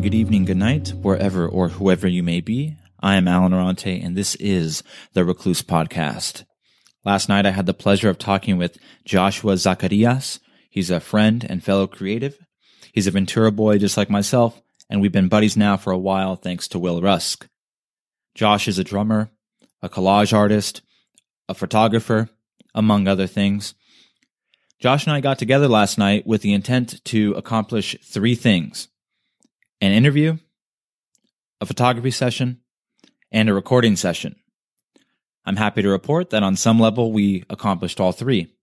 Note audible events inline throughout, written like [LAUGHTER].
good evening, good night, wherever or whoever you may be. I am Allen Arante, and this is the Recluse Podcast. Last night, I had the pleasure of talking with Joshua Zacarias. He's a friend and fellow creative. He's a Ventura boy just like myself, and we've been buddies now for a while thanks to Will Rusk. Josh is a drummer, a collage artist, a photographer, among other things. Josh and I got together last night with the intent to accomplish three things an interview, a photography session, and a recording session. I'm happy to report that on some level we accomplished all three.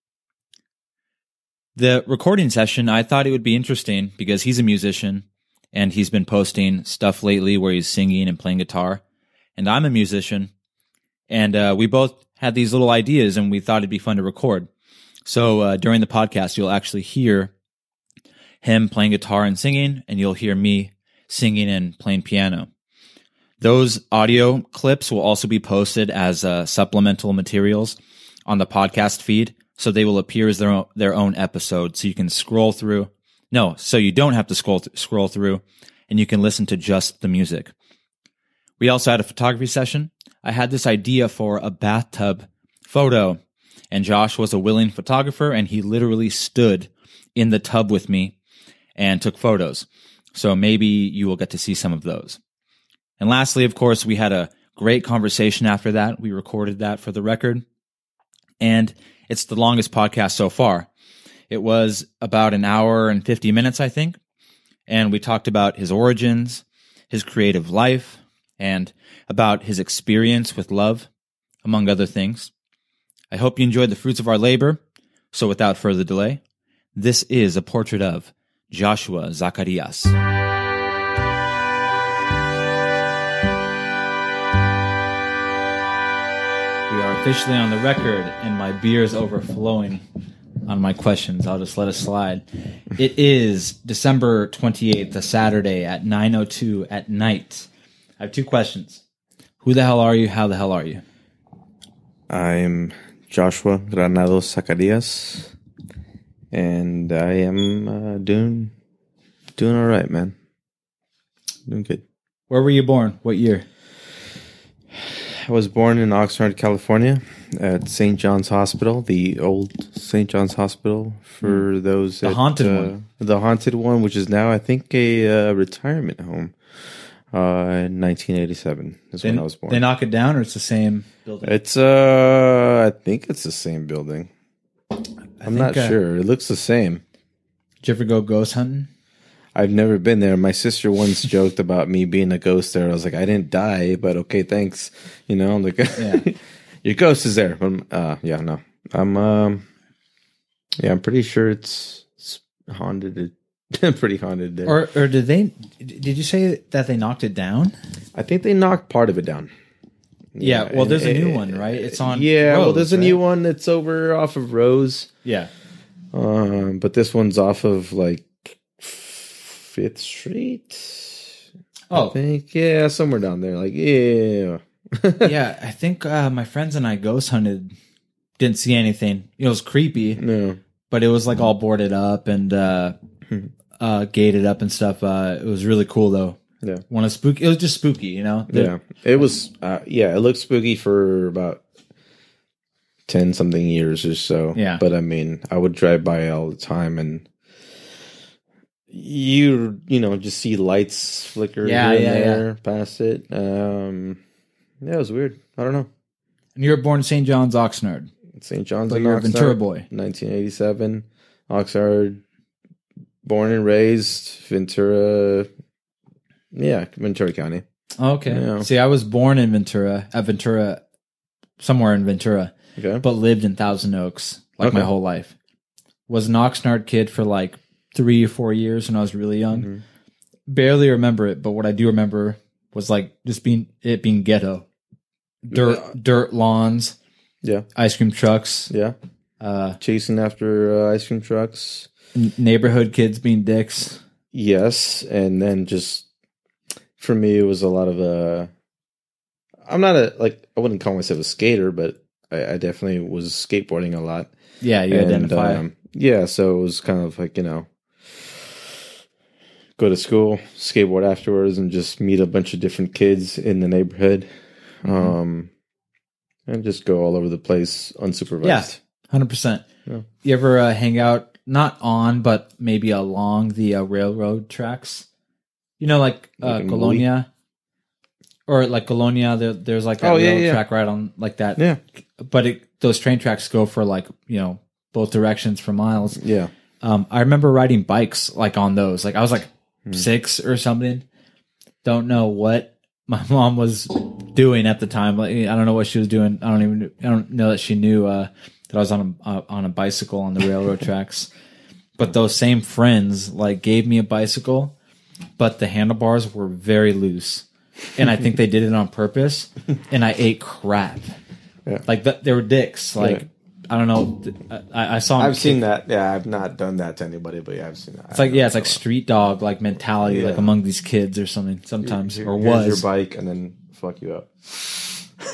The recording session, I thought it would be interesting because he's a musician and he's been posting stuff lately where he's singing and playing guitar. And I'm a musician and uh, we both had these little ideas and we thought it'd be fun to record. So uh, during the podcast, you'll actually hear him playing guitar and singing, and you'll hear me singing and playing piano. Those audio clips will also be posted as uh, supplemental materials on the podcast feed, so they will appear as their own, their own episode. So you can scroll through. No, so you don't have to scroll th- scroll through, and you can listen to just the music. We also had a photography session. I had this idea for a bathtub photo, and Josh was a willing photographer, and he literally stood in the tub with me and took photos. So maybe you will get to see some of those. And lastly, of course, we had a great conversation after that. We recorded that for the record. And it's the longest podcast so far. It was about an hour and 50 minutes, I think. And we talked about his origins, his creative life, and about his experience with love, among other things. I hope you enjoyed the fruits of our labor. So without further delay, this is a portrait of Joshua Zacarias. We are officially on the record, and my beer is overflowing on my questions. I'll just let it slide. It is December 28th, a Saturday at 9.02 at night. I have two questions. Who the hell are you? How the hell are you? I'm Joshua Granados Zacarias, and I am uh, doing doing all right, man. Doing good. Where were you born? What year? I was born in Oxnard, California, at St. John's Hospital, the old St. John's Hospital for those The that, haunted uh, one. the haunted one, which is now I think a uh, retirement home. Uh, in 1987 is They, when I was born. they knock it down, or it's the same building? It's uh, I think it's the same building. I'm think, not uh, sure. It looks the same. Did you ever go ghost hunting? I've never been there. My sister once [LAUGHS] joked about me being a ghost there. I was like, I didn't die, but okay, thanks. You know, I'm like, Yeah. [LAUGHS] your ghost is there. But, uh, yeah, no, I'm, um, yeah, I'm pretty sure it's, haunted it's haunted. [LAUGHS] pretty haunted there. Or or did they? Did you say that they knocked it down? I think they knocked part of it down. Yeah. well, there's a new one, right? It's on. Yeah, well, Rose, there's a right? new one that's over off of Rose. Yeah. Um, but this one's off of like Fifth Street. Oh, I think yeah, somewhere down there. Like yeah, [LAUGHS] yeah. I think uh, my friends and I ghost hunted. Didn't see anything. It was creepy, no, but it was like all boarded up and uh, [LAUGHS] uh, gated up and stuff. Uh, it was really cool though. Yeah, One of spooky. It was just spooky, you know. The- yeah. It was uh, yeah, it looked spooky for about ten something years or so. Yeah. but I mean, I would drive by all the time and. You you know just see lights flicker Yeah, here and yeah, yeah. past it. Um, yeah, it was weird. I don't know. And you were born in St. John's, Oxnard, St. John's. but in you're Oxnard. Ventura boy. 1987. Oxnard, born and raised, Ventura. Yeah, Ventura County. Okay. Yeah. See, I was born in Ventura, at Ventura, somewhere in Ventura, Okay. but lived in Thousand Oaks like my whole life. Was an Oxnard kid for like three or four years when I was really young. Mhm. Barely remember it, but what I do remember was like just being it being ghetto, dirt, Yeah. dirt lawns, Yeah. ice cream trucks, Yeah. uh, Chasing after uh, ice cream trucks. n- neighborhood kids being dicks. Yes. And then just for me, it was a lot of Uh, I'm not a, like, I wouldn't call myself a skater, but I, I definitely was skateboarding a lot. Yeah, you And, identify. um, yeah. So it was kind of like, you know, go to school, skateboard afterwards, and just meet a bunch of different kids in the neighborhood, Mm-hmm. um, and just go all over the place unsupervised. Yeah. Hundred percent. Yeah. You ever uh, hang out not on, but maybe along the uh, railroad tracks? You know, like uh, Like Colonia, or like Colonia. There, there's like that Oh, yeah, yeah. track right on like that. yeah, But it, those train tracks go for like you know both directions for miles. yeah. Um, I remember riding bikes like on those. Like I was like Hmm. six or something. Don't know what my [LAUGHS] mom was doing at the time. Like I don't know what she was doing. I don't even. I don't know that she knew uh, that I was on a uh, on a bicycle on the railroad [LAUGHS] tracks. But those same friends like gave me a bicycle, but the handlebars were very loose, and I think they did it on purpose. And I ate crap. Yeah. Like th- they were dicks. Like Yeah. I don't know. I, I saw. I've kick- seen that. Yeah, I've not done that to anybody, but yeah, I've seen that. It's like yeah, it's like street dog like mentality Yeah. like among these kids or something sometimes Here- or was your bike and then fuck you up. [LAUGHS]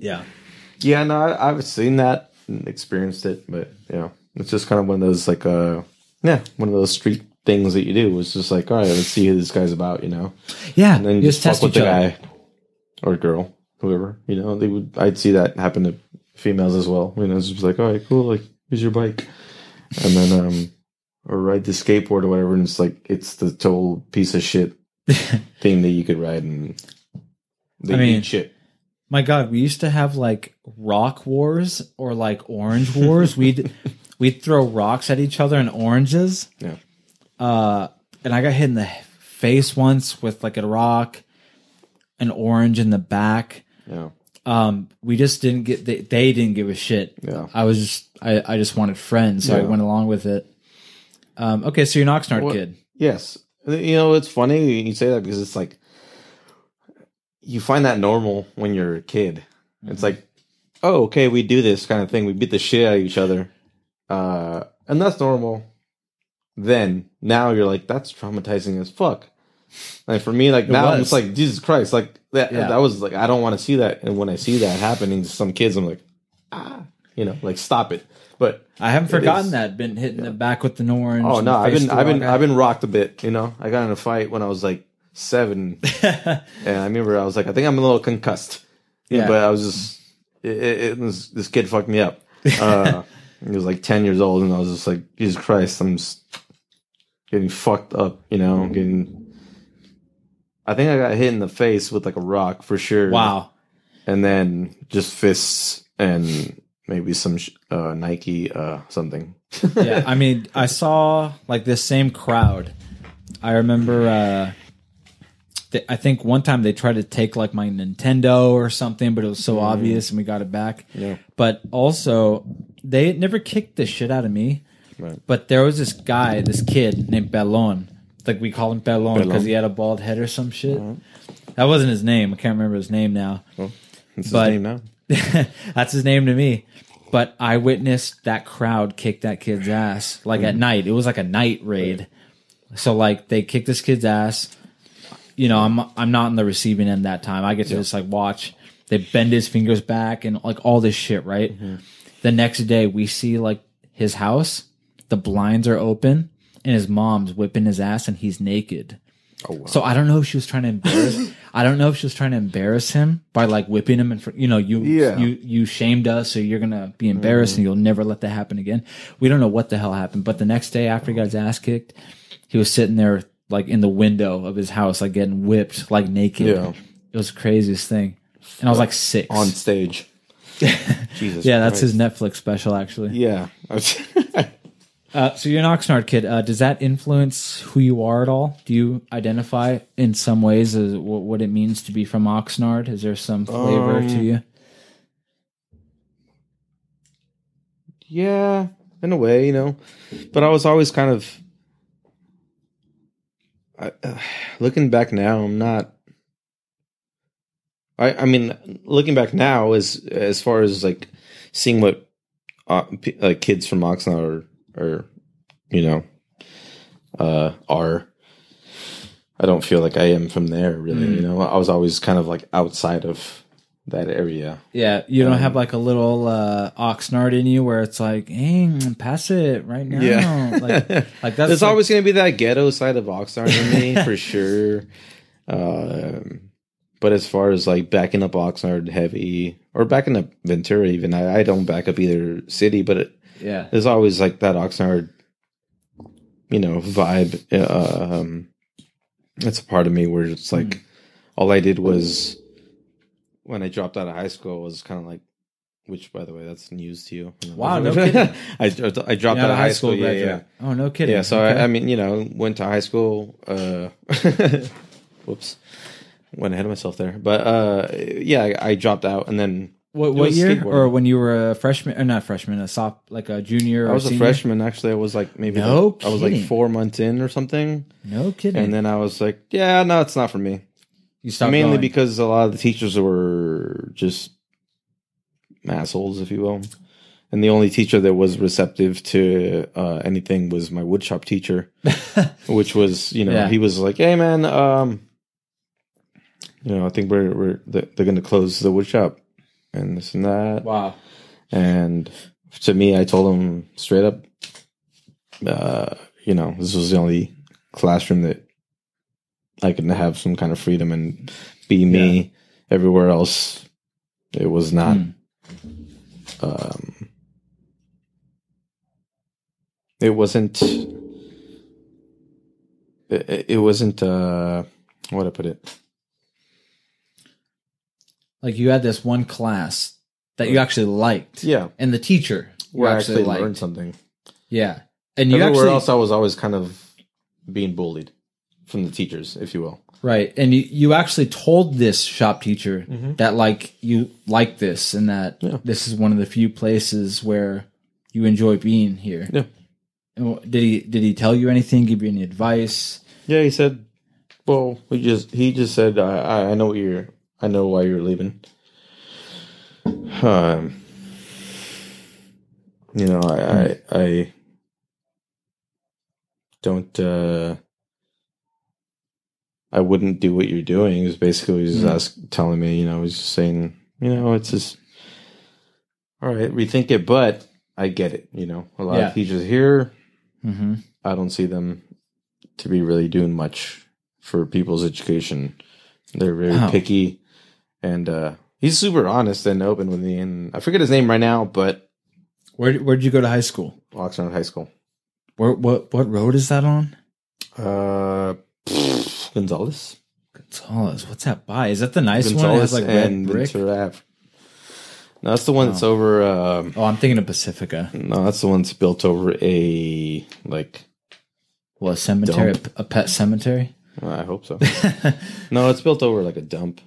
yeah yeah, no, I, I've seen that and experienced it, but yeah, it's just kind of one of those like uh, yeah, one of those street things that you do. It's just like, all right, let's see who this guy's about, you know, yeah and then just just test with the other guy or girl, whoever, you know. They would, I'd see that happen to females as well. You know, it's just like, all right, cool, like here's your bike, and then um, or ride the skateboard or whatever, and it's like it's the total piece of shit [LAUGHS] thing that you could ride and they I mean, eat shit. my god we used to have like rock wars or like orange wars we'd [LAUGHS] we'd throw rocks at each other and oranges Yeah. Uh and I got hit in the face once with like a rock an orange in the back Yeah, um we just didn't get they, they didn't give a shit yeah. I was just I, I just wanted friends, so I went along with it. Um, okay, so you're an Oxnard What- kid. Yes. You know, it's funny you say that because it's like you find that normal when you're a kid. It's like, oh, okay, we do this kind of thing. We beat the shit out of each other. Uh, and that's normal. Then now you're like, that's traumatizing as fuck. Like for me, like It now was. it's like Jesus Christ, like that. Yeah. That was like I don't want to see that. And when I see that happening to some kids, I'm like, ah, you know, like stop it. But I haven't forgotten is. that. Been hitting the back with an orange. Oh no, I've been I've been I've been rocked a bit. You know, I got in a fight when I was like seven, [LAUGHS] and I remember I was like, I think I'm a little concussed. Yeah. but I was just it, it, it was this kid fucked me up. [LAUGHS] Uh, he was like ten years old, and I was just like, Jesus Christ, I'm just getting fucked up. You know, getting. I think I got hit in the face with like a rock for sure. wow. and then just fists and maybe some uh, Nike uh, something. [LAUGHS] yeah, I mean, I saw like this same crowd. I remember. uh th- I think one time they tried to take like my Nintendo or something, but it was so obvious, and we got it back. Mm. Yeah. But also, they never kicked the shit out of me. Right. But there was this guy, this kid named Pelon. Like we call him Pelon because he had a bald head or some shit. That wasn't his name. I can't remember his name now. That's But- his name now. [LAUGHS] That's his name to me. But I witnessed that crowd kick that kid's ass like Mm. at night. It was like a night raid. So like they kicked this kid's ass. You know, I'm I'm not in the receiving end that time. I get to just like watch. They bend his fingers back and like all this shit, right? Mm-hmm. The next day we see like his house, the blinds are open, and his mom's whipping his ass and he's naked. Oh wow. So I don't know if she was trying to embarrass. [LAUGHS] I don't know if she was trying to embarrass him by like whipping him in front. You know, you Yeah. you you shamed us, so you're gonna be embarrassed, and mm-hmm. you'll never let that happen again. We don't know what the hell happened, but the next day after he got his ass kicked, he was sitting there like in the window of his house, like getting whipped, like naked. Yeah. It was the craziest thing, and I was like six. on stage. [LAUGHS] Jesus. yeah, that's his Netflix special, actually. Yeah. [LAUGHS] Uh, so you're an Oxnard kid. Uh, does that influence who you are at all? Do you identify in some ways as what, what it means to be from Oxnard? Is there some flavor Um, to you? yeah, in a way, you know. But I was always kind of. I, uh, looking back now, I'm not. I I mean, looking back now is as far as like seeing what uh, p- like kids from Oxnard are, are you know, uh, are. I don't feel like I am from there, really. Mm. You know, I was always kind of like outside of that area. Yeah, you don't Um, have like a little uh, Oxnard in you where it's like, hey, pass it right now. like, like [LAUGHS] that's There's like- always going to be that ghetto side of Oxnard in me [LAUGHS] for sure. Um, but as far as like backing up Oxnard heavy or backing up Ventura, even I, I don't back up either city, but it, yeah, there's always like that Oxnard, you know, vibe. Uh, um, it's a part of me where it's like Mm. all I did was when I dropped out of high school was kind of like. Which, by the way, that's news to you. Wow, no [LAUGHS] kidding. I, I dropped You're out of high school. yeah, yeah. Oh, no kidding. Yeah, so Okay. I, I mean, you know, went to high school. Uh, [LAUGHS] whoops, went ahead of myself there. But uh, yeah, I, I dropped out, and then what, what year? Or when you were a freshman, or not freshman, a sop, like a junior? I was a senior? freshman. Actually, I was like maybe No like- I was like kidding. four months in or something, No kidding. and then I was like, yeah, no, it's not for me. you stopped Mainly going. because a lot of the teachers were just assholes, if you will. And the only teacher that was receptive to uh, anything was my woodshop teacher. [LAUGHS] which was you know Yeah. he was like hey man um you know i think we're we're they're, they're gonna close the wood shop and this and that wow. and to me i told him straight up uh you know this was the only classroom that i could have some kind of freedom and be me everywhere else it was not Hmm. um it wasn't it, it wasn't uh what I put it Like you had this one class that you actually liked. yeah And the teacher you where I actually, actually liked. learned something Yeah. And you everywhere actually else I was always kind of being bullied from the teachers if you will right. And you, you actually told this shop teacher Mhm. that like you like this and that Yeah. this is one of the few places where you enjoy being here. Yeah. And did he did he tell you anything? Give you any advice? yeah he said well we just he just said I I- I know what you're I know why you're leaving um you know I I, I don't uh I wouldn't do what you're doing is basically he Mm. ask, telling me, you know, he's just saying, you know, it's just all right, rethink it, but I get it, you know. A lot Yeah. of teachers here, Mm-hmm. I don't see them to be really doing much for people's education. They're very Wow. picky and uh he's super honest and open with me and I forget his name right now, but Where where'd you go to high school? Oxnard High School. Where what what road is that on? Uh Gonzalez. Gonzales. What's that by? Is that the nice one? It has like red and. Ventura. No, that's the one that's over. Um, Oh, I'm thinking of Pacifica. no, that's the one that's built over a like. Well, a cemetery, Dump. a pet cemetery. I hope so. [LAUGHS] no, it's built over like a dump.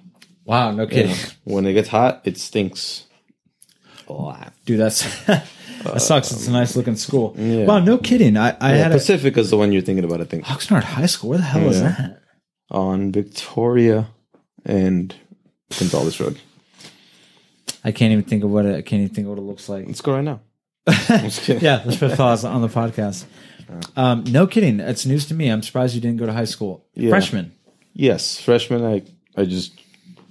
Wow, no kidding, Yeah. When it gets hot, it stinks a lot. dude. That's [LAUGHS] that sucks. It's a nice looking school. yeah. Wow, no kidding. I I Yeah, had a Pacific is the one you're thinking about. I think Oxnard High School. Where the hell is that? on Victoria and Gonzales Road. I can't even think of what it, I can't even think of what it looks like. Let's go right now. [LAUGHS] yeah, let's put thoughts on the podcast. Um, no kidding. It's news to me. I'm surprised you didn't go to high school. Yeah. Freshman. Yes, freshman. I I just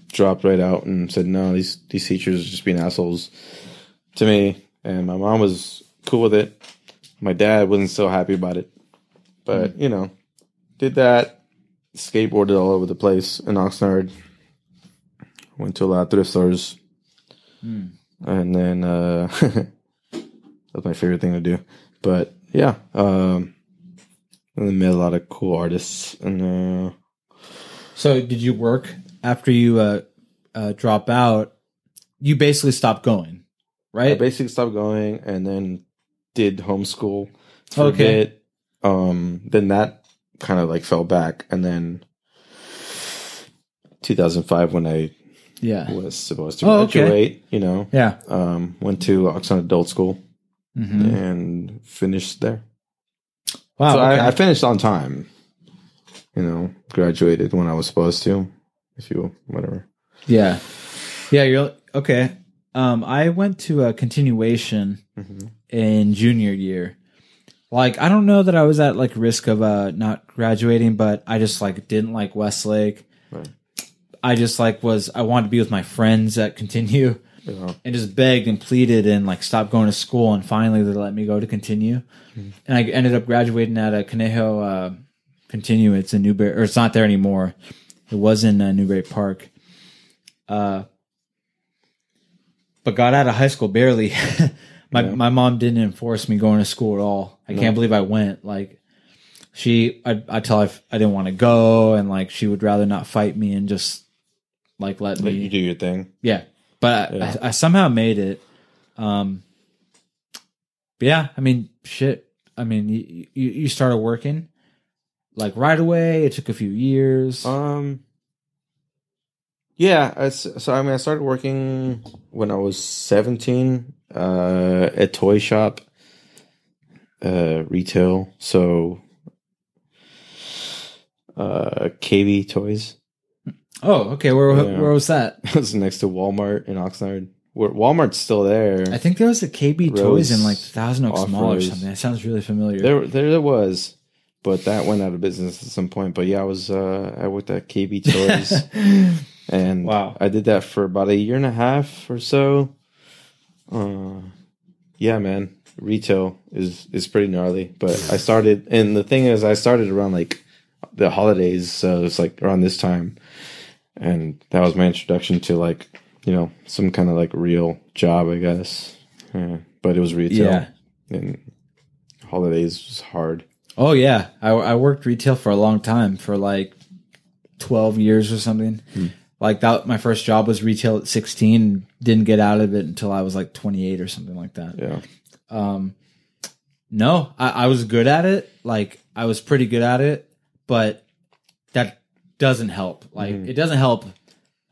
dropped right out and said no. These these teachers are just being assholes to me, and my mom was cool with it. My dad wasn't so happy about it, but you know, did that. Skateboarded all over the place in Oxnard. Went to a lot of thrift stores, Hmm. and then uh, [LAUGHS] that's my favorite thing to do. But yeah, um, and then met a lot of cool artists and. Uh, So did you work after you uh, uh, drop out? You basically stop going, right? I basically stopped going and then did homeschool for Okay. a bit. Um, then that kind of like fell back, and then 2005 when I yeah. was supposed to Oh, okay. graduate, you know, Yeah. um, went to Oxnard Adult School hmm and finished there. Wow. so okay. I, I finished on time. You know, graduated when I was supposed to, if you whatever. yeah. Yeah. You're okay. Um, I went to a continuation Mhm. in junior year. Like, I don't know that I was at like risk of uh not graduating, but I just like didn't like Westlake. Right. I just like was I wanted to be with my friends at Continue Yeah. and just begged and pleaded and like stopped going to school and finally they let me go to Continue. And I ended up graduating at a Conejo uh, Continue. It's in Newbury or it's not there anymore. It was in uh, Newbury Park. Uh, but got out of high school barely. [LAUGHS] my Yeah. my mom didn't enforce me going to school at all. I can't believe I went. Like she, I I tell her I didn't want to go, and like she would rather not fight me and just like let Let me. you do your thing. Yeah, but Yeah. I, I somehow made it. Um, yeah, I mean, shit. I mean, you, you you started working like right away. It took a few years. Um. Yeah, I so I mean, I started working when I was seventeen. Uh, at toy shop, uh, retail. So, uh, KB Toys. oh, okay. Where Yeah. where was that? [LAUGHS] It was next to Walmart in Oxnard. Where Walmart's still there. I think there was a KB Toys in like Thousand Oaks Mall or something. That sounds really familiar. There, there, there was, but that went out of business at some point. But yeah, I was, uh, I worked at KB [LAUGHS] Toys. and Wow. I did that for about a year and a half or so. Uh, yeah, man, retail is is pretty gnarly. But I started, and the thing is, I started around like the holidays, so it's like around this time, and that was my introduction to like you know some kind of like real job, I guess. Yeah, but it was retail, Yeah. and holidays was hard. Oh yeah, I, I worked retail for a long time, for like twelve years or something. Like that, my first job was retail at sixteen. Didn't get out of it until I was like twenty eight or something like that. Yeah, Um, no, I, I was good at it. Like I was pretty good at it, but that doesn't help. Like it doesn't help.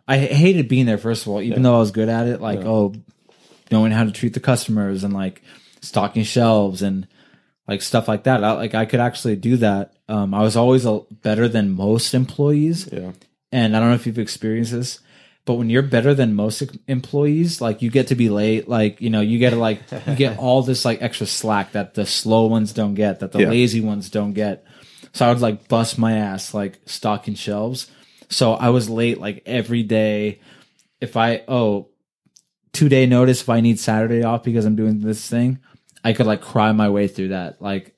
I hated being there. First of all, even though I was good at it, like Yeah. oh, knowing how to treat the customers and like stocking shelves and like stuff like that. I, like I could actually do that. Um, I was always a, better than most employees yeah, and I don't know if you've experienced this, but when you're better than most employees, like you get to be late, like you know, you get to like you get [LAUGHS] all this like extra slack that the slow ones don't get, that the Yeah. lazy ones don't get. So I would like bust my ass like stocking shelves. So I was late like every day. If I oh two day notice if I need Saturday off because I'm doing this thing, I could like cry my way through that. Like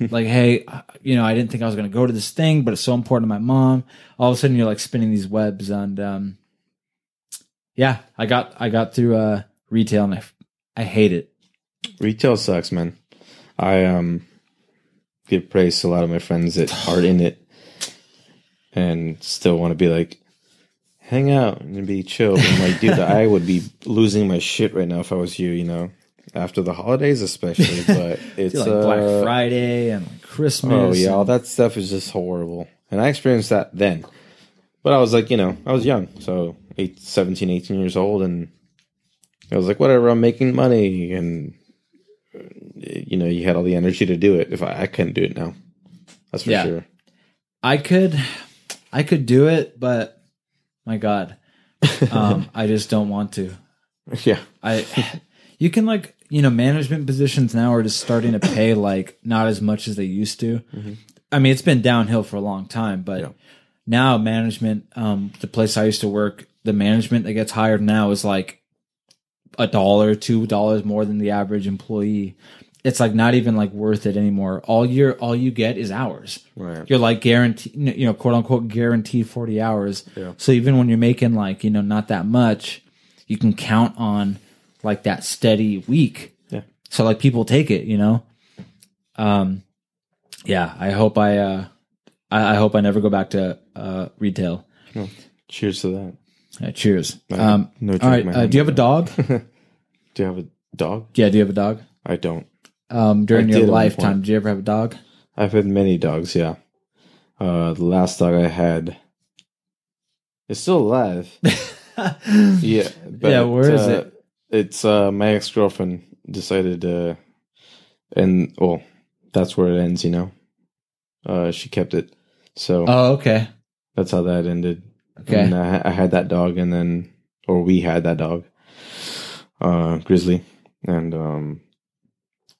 [LAUGHS] like, hey, you know, I didn't think I was going to go to this thing, but it's so important to my mom. All of a sudden, you're like spinning these webs, and um, yeah, I got I got through uh, retail, and I, I hate it. retail sucks, man. I um give praise to a lot of my friends that [SIGHS] are in it and still want to be like hang out and be chill. But I'm like, dude, I would be losing my shit right now if I was you, you know. After the holidays especially. [LAUGHS] But it's like uh, Black Friday and like Christmas. Oh yeah, all that stuff is just horrible. And I experienced that then. But I was like, you know, I was young, so eight, 17, 18 years old and I was like, whatever, I'm making money and uh, you know, you had all the energy to do it. If I, I couldn't do it now. That's for Yeah. sure. I could, I could do it, but my God, [LAUGHS] um, I just don't want to. Yeah. I, you can like, you know, management positions now are just starting to pay [COUGHS] like not as much as they used to. I mean, it's been downhill for a long time, but Yeah. now management, um, the place I used to work, the management that gets hired now is like a dollar, two dollars more than the average employee. It's like not even like worth it anymore. All year, all you get is hours Right. you're like guaranteed, you know, quote unquote guaranteed 40 hours. Yeah. So even when you're making like, you know, not that much, you can count on like that steady week. Yeah. So like people take it, you know? Um, yeah, I hope I, uh, I, I hope I never go back to, uh, retail. Cheers to that. Uh, cheers. Um, no all right. Uh, do you have a dog? [LAUGHS] Do you have a dog? yeah. Do you have a dog? I don't. Um, during I your did at one lifetime, did you ever have a dog? I've had many dogs, yeah. Uh the last dog I had is still alive. [LAUGHS] Yeah, but, Yeah, where is uh, it? It's uh, my ex girlfriend decided, uh, and well, that's where it ends. You know, uh, she kept it, so Oh, okay. that's how that ended. Okay. and I, I had that dog, and then or we had that dog, uh, Grizzly, and um,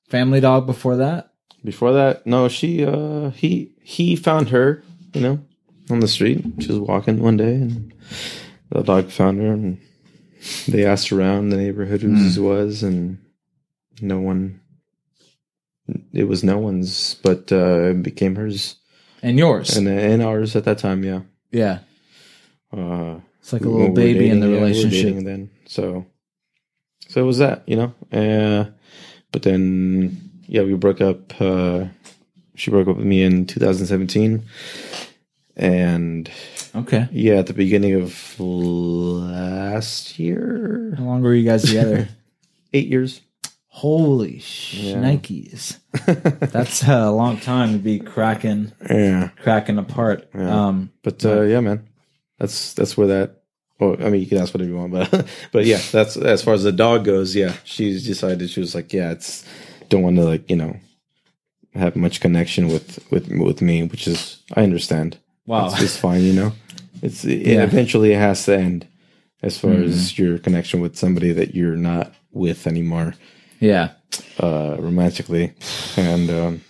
Family dog before that? before that, no, she uh, he he found her, you know, on the street. She was walking one day, and the dog found her, and they asked around the neighborhood whose it was, and no one. It was no one's, but uh, it became hers And yours. and and ours at that time. Yeah, yeah. uh, It's like a little baby in the relationship. dating then, so so it was that, you know. Uh, but then, yeah, we broke up. Uh, she broke up with me in 2017, and Okay. yeah, at the beginning of last year, How long were you guys together? [LAUGHS] eight years. Holy shnikes. [LAUGHS] That's a long time to be cracking yeah, cracking apart. Yeah. Um but uh, yeah, man, that's that's where that. Well, I mean, you can ask whatever you want, but [LAUGHS] but yeah, that's as far as the dog goes. Yeah, she's decided she was like, yeah, it's don't want to like you know have much connection with with with me, which is I understand. Wow. It's, it's fine, you know. It's it Yeah. eventually it has to end as far Mhm. as your connection with somebody that you're not with anymore yeah. uh romantically, and um,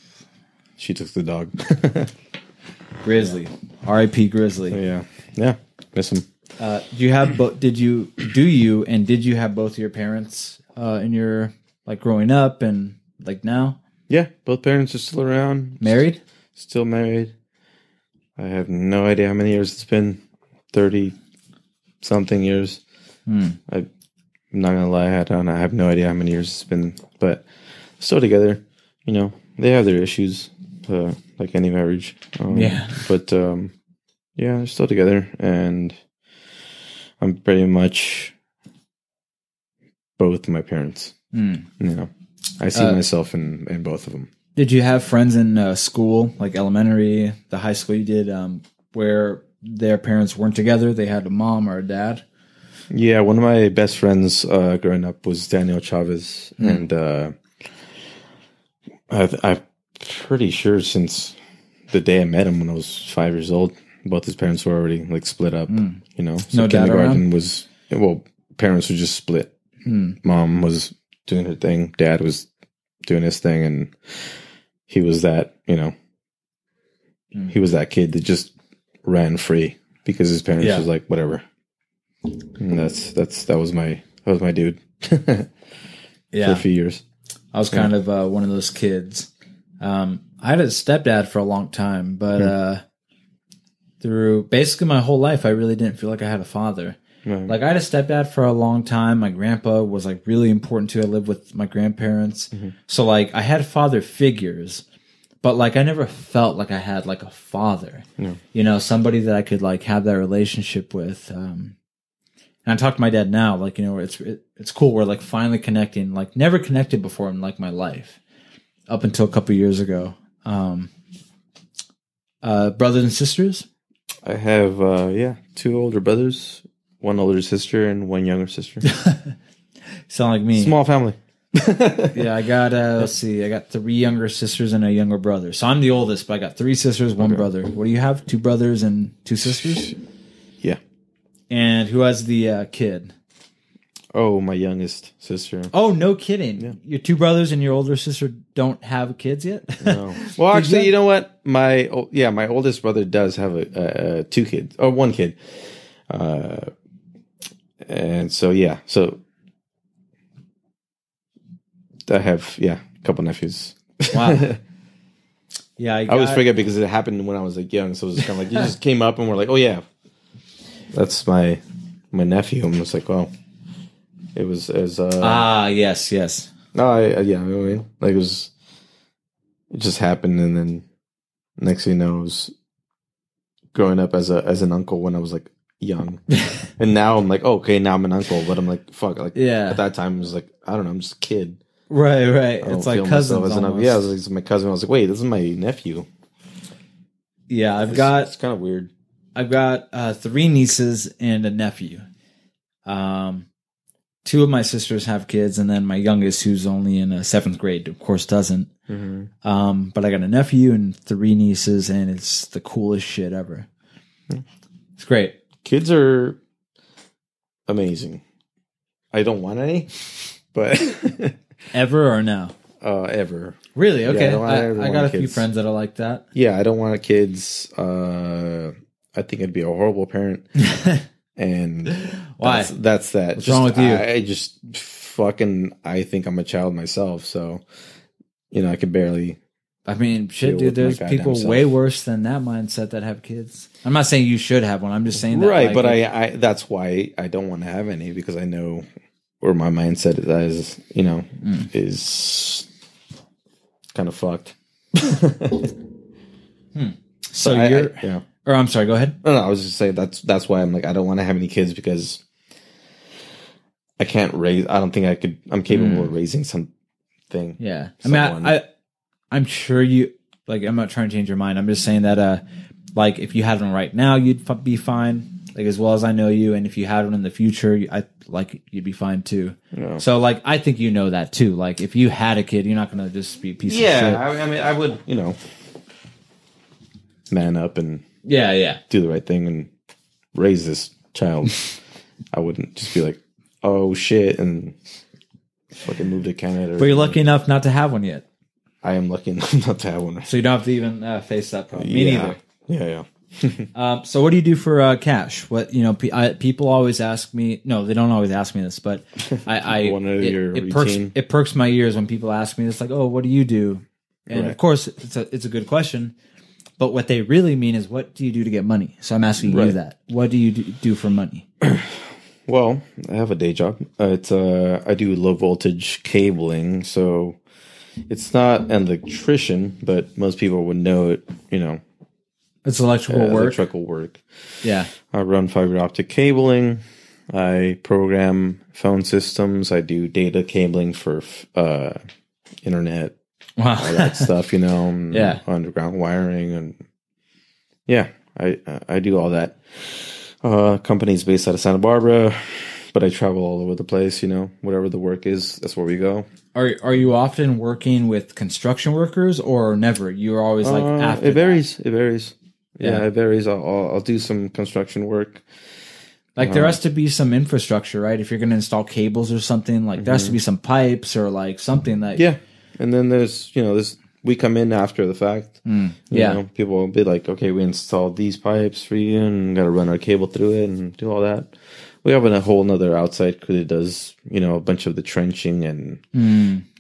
she took the dog. [LAUGHS] Grizzly. R.I.P. Grizzly. yeah, yeah, miss him. Uh, do you have bo- did you do you and did you have both your parents uh, in your like growing up and like now Yeah, both parents are still around. married? Still married. I have no idea how many years it's been. Thirty something years. Hmm. I'm not gonna lie, I don't. I have no idea how many years it's been, but still together. You know, they have their issues, uh, like any marriage. Um, Yeah. [LAUGHS] but um, yeah, they're still together, and I'm pretty much both my parents. Hmm. You know, I see Uh, myself in in both of them. Did you have friends in uh, school, like elementary, the high school you did, um, where their parents weren't together? They had a mom or a dad. Yeah, one of my best friends uh, growing up was Daniel Chavez, Hmm. and uh, I, I'm pretty sure since the day I met him when I was five years old, both his parents were already like split up. Hmm. You know, so No dad kindergarten was well, parents were just split. Hmm. Mom was doing her thing, dad was doing his thing, and he was that you know, Hmm. he was that kid that just ran free because his parents Yeah. was like whatever. And that's that's that was my that was my dude [LAUGHS] for Yeah, a few years. I was kind of uh, one of those kids. Um, I had a stepdad for a long time, but Hmm. uh, through basically my whole life, I really didn't feel like I had a father. Right. Like I had a stepdad for a long time. My grandpa was like really important to. I lived with my grandparents, Mhm. so like I had father figures, but like I never felt like I had like a father. You know, somebody that I could like have that relationship with. Um, and I talk to my dad now, like you know, it's it, it's cool. We're like finally connecting. Like never connected before in like my life, up until a couple years ago. Um, uh, brothers and sisters. I have uh yeah, two older brothers, one older sister and one younger sister. [LAUGHS] Sound like me. Small family. [LAUGHS] Yeah, I got uh let's see, I got three younger sisters and a younger brother. So I'm the oldest, but I got three sisters, one Okay. brother. What do you have? Two brothers and two sisters? Yeah. And who has the uh, kid? Oh, my youngest sister. Oh, no kidding. Yeah. Your two brothers and your older sister don't have kids yet? No. [LAUGHS] Well, actually, you- you know what? My o- yeah, my oldest brother does have a, a, a two kids or one kid, uh, and so yeah, so I have yeah a couple nephews. Wow. [LAUGHS] yeah, I, I always forget because it happened when I was like young, so it was kind of like you just came up and we're like, oh yeah, that's my my nephew. And it's like, well, it was as uh, Ah, yes, yes. no, I, I yeah, you know what I mean, like it was, it just happened, and then next thing you know, I was growing up as a as an uncle when I was like young, [LAUGHS] and now I'm like, oh, okay, now I'm an uncle, but I'm like, fuck, like Yeah. at that time I was like, I don't know, I'm just a kid. Right, right. It's like cousins. as an almost. Yeah, like, my cousin. I was like, wait, this is my nephew. yeah, I've It's- got it's kind of weird. I've got uh, three nieces and a nephew. Um, two of my sisters have kids, and then my youngest, who's only in a seventh grade, of course, doesn't. Mm-hmm. Um, but I got a nephew and three nieces, and it's the coolest shit ever. It's great. Kids are amazing. I don't want any, but [LAUGHS] Ever or now? uh, ever. Really? Okay. don't- I I, I, got a few friends that are like that. Yeah, I don't want kids. Uh, I think I'd be a horrible parent. [LAUGHS] and Why? That's, that's that. What's Just- wrong with you? I, I just fucking I think I'm a child myself, so you know I could barely. I mean, shit, dude. There's people self. way worse than that mindset that have kids. I'm not saying you should have one. I'm just saying that, right, like, but I, I that's why I don't want to have any because I know where my mindset is. You know, Mm. is kind of fucked. [LAUGHS] so I- I- you're, yeah. or I'm sorry. Go ahead. No, no, I was just saying that's that's why I'm like I don't want to have any kids because I can't raise. I don't think I could. I'm capable of raising something. Yeah. I mean, I, I, I'm sure you, like, I'm not trying to change your mind. I'm just saying that, uh, like, if you had one right now, you'd f- be fine. Like, as well as I know you. And if you had one in the future, I, like, you'd be fine too. So, like, I think you know that too. Like, if you had a kid, you're not going to just be a piece of shit. Yeah, I, I mean, I would, you know, man up and Yeah. Yeah. do the right thing and raise this child. [LAUGHS] I wouldn't just be like, oh shit, and fucking move to Canada. But you're lucky enough not to have one yet. I am lucky [LAUGHS] enough not to have one. So you don't have to even uh, face that problem. Me yeah. neither. Yeah, yeah. [LAUGHS] Um, so what do you do for uh, cash? What you know, pe- I, people always ask me. No, they don't always ask me this, but [LAUGHS] I, I Wanna know it, your it perks it perks my ears when people ask me this. Like, oh, what do you do? And of course, it's a it's a good question, but what they really mean is, what do you do to get money? So I'm asking you that. What do you do, do for money? Well, I have a day job. Uh, it's uh, I do low voltage cabling, so it's not an electrician, but most people would know it. You know, It's electrical uh, work. electrical work. yeah. I run fiber optic cabling. I program phone systems. I do data cabling for uh, internet, all Wow. that [LAUGHS] stuff. You know, Yeah. underground wiring, and yeah, I I do all that. Uh, company's based out of Santa Barbara, but I travel all over the place. You know, whatever the work is, that's where we go. Are are you often working with construction workers or never? You're always like Uh, after. it varies. It varies. Yeah, Yeah. it varies. I'll, I'll I'll do some construction work. Like Uh-huh. there has to be some infrastructure, right? If you're going to install cables or something, like there has to be some pipes or like something that. Mm-hmm. Yeah, and then there's you know this we come in after the fact. You yeah. know, people will be like, okay, we installed these pipes for you, and got to run our cable through it and do all that. We have a whole nother outside crew that does you know a bunch of the trenching and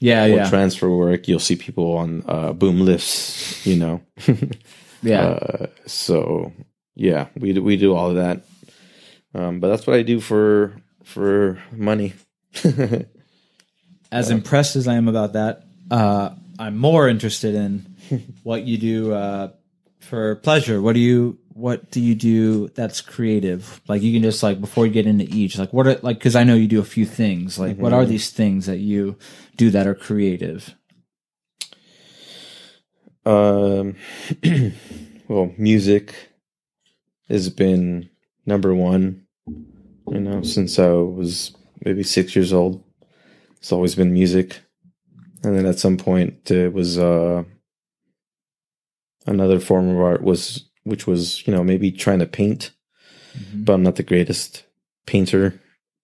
Yeah, yeah, transfer work. You'll see people on uh, boom lifts. You know, [LAUGHS] yeah. uh, so yeah, we do, we do all of that. Um, but that's what I do for for money. [LAUGHS] as impressed as I am about that, uh, I'm more interested in [LAUGHS] what you do uh, for pleasure. What do you What do you do that's creative? Like you can just like before you get into each, like what are like because I know you do a few things. Like what are these things that you do that are creative? Um, [CLEARS THROAT] well, music has been number one, you know, since I was maybe six years old. It's always been music. And then at some point, it was uh, another form of art was, which was, you know, maybe trying to paint, Mhm. but I'm not the greatest painter.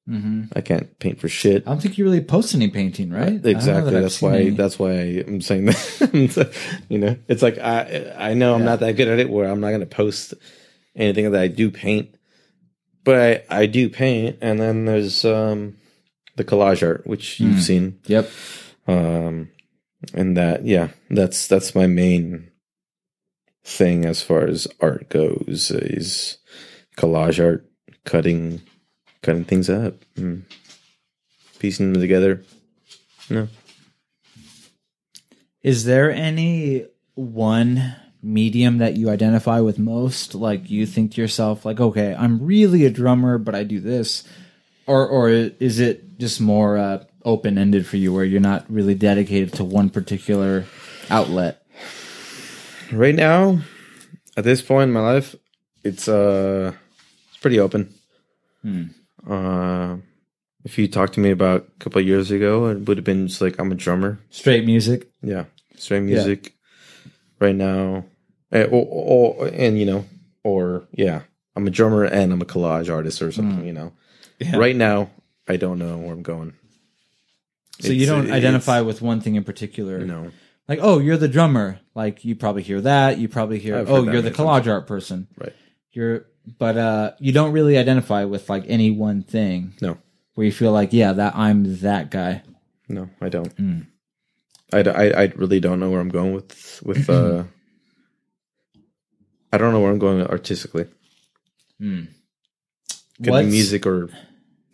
Mm-hmm. I can't paint for shit. I don't think you really post any painting, right? Exactly. that That's why. any. That's why I'm saying that. [LAUGHS] you know, it's like I I know I'm not that good at it. Where I'm not going to post anything that I do paint, but I, I do paint. And then there's um the collage art, which you've Mm. seen. Yep. Um, and that yeah, that's that's my main thing as far as art goes is collage art, cutting cutting things up, and piecing them together. No. Is there any one medium that you identify with most? Like you think to yourself, like, okay, I'm really a drummer, but I do this, or or is it just more uh, open ended for you, where you're not really dedicated to one particular outlet? Right now at this point in my life it's uh it's pretty open. Hmm. uh if you talked to me about a couple of years ago it would have been just like i'm a drummer. Straight music. yeah. Straight music. Right now Eh, or, or and you know or yeah i'm a drummer and i'm a collage artist or something you know. Yeah. right now i don't know where i'm going. So you don't it's- identify with one thing in particular. know Like, oh, you're the drummer. Like you probably hear that. You probably hear, I've oh, you're the many times. collage art person. Right. You're but uh, you don't really identify with like any one thing No, where you feel like, yeah, that I'm that guy. no, I don't. Mm. I really don't know where I'm going with with. uh I don't know where I'm going artistically. Mm. Could What's- be music or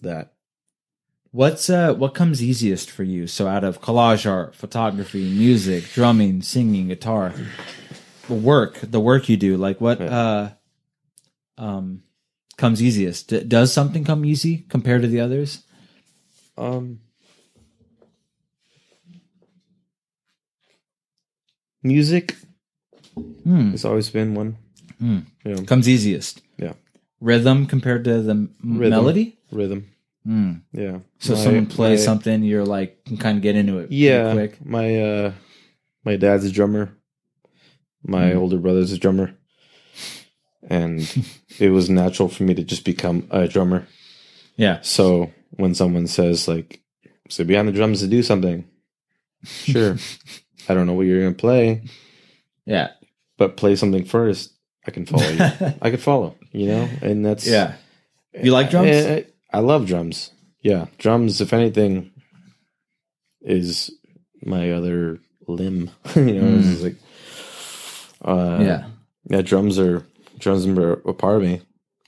that. What's uh what comes easiest for you? So out of collage art, photography, music, drumming, singing, guitar, the work, the work you do, like what uh um comes easiest? D- does something come easy compared to the others? Um, music Hmm. has always been one. Hmm. Yeah, Comes easiest. Yeah. Rhythm compared to the m- Rhythm. melody? rhythm. Hmm. Yeah. So My- someone plays my- something, you're like can kind of get into it Yeah, quick. my uh, my dad's a drummer. My Mm. older brother's a drummer, and [LAUGHS] it was natural for me to just become a drummer. Yeah. So when someone says like, "Sit behind the drums to do something," sure. [LAUGHS] I don't know what you're gonna play, Yeah. but play something first. I can follow you. [LAUGHS] I could follow. You know, and that's yeah. You like drums? I, I love drums. Yeah, drums. If anything, is my other limb. [LAUGHS] you know, Mm. it's like, uh, yeah. yeah. Drums are drums are a part of me.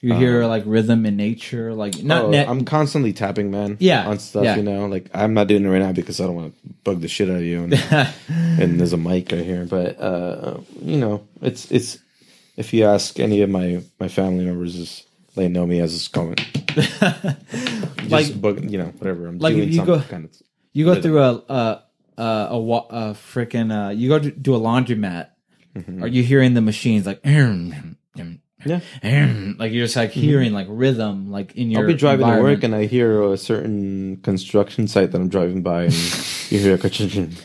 You hear like rhythm in nature, like not Oh, net. I'm constantly tapping, man. Yeah, on stuff. yeah. You know, like I'm not doing it right now because I don't want to bug the shit out of you. And, [LAUGHS] and there's a mic right here, but uh, you know, it's it's. If you ask any of my my family members, is they know me as comment. [LAUGHS] Just like bug, you know, whatever. I'm like doing you go- kind of you go through a a a, a, a freaking uh, you go to do a laundromat. Are you hearing the machines like? Yeah. like you're just like hearing like rhythm like in your I'll be driving to work and I hear a certain construction site that I'm driving by, and [LAUGHS] you hear a ka-ching.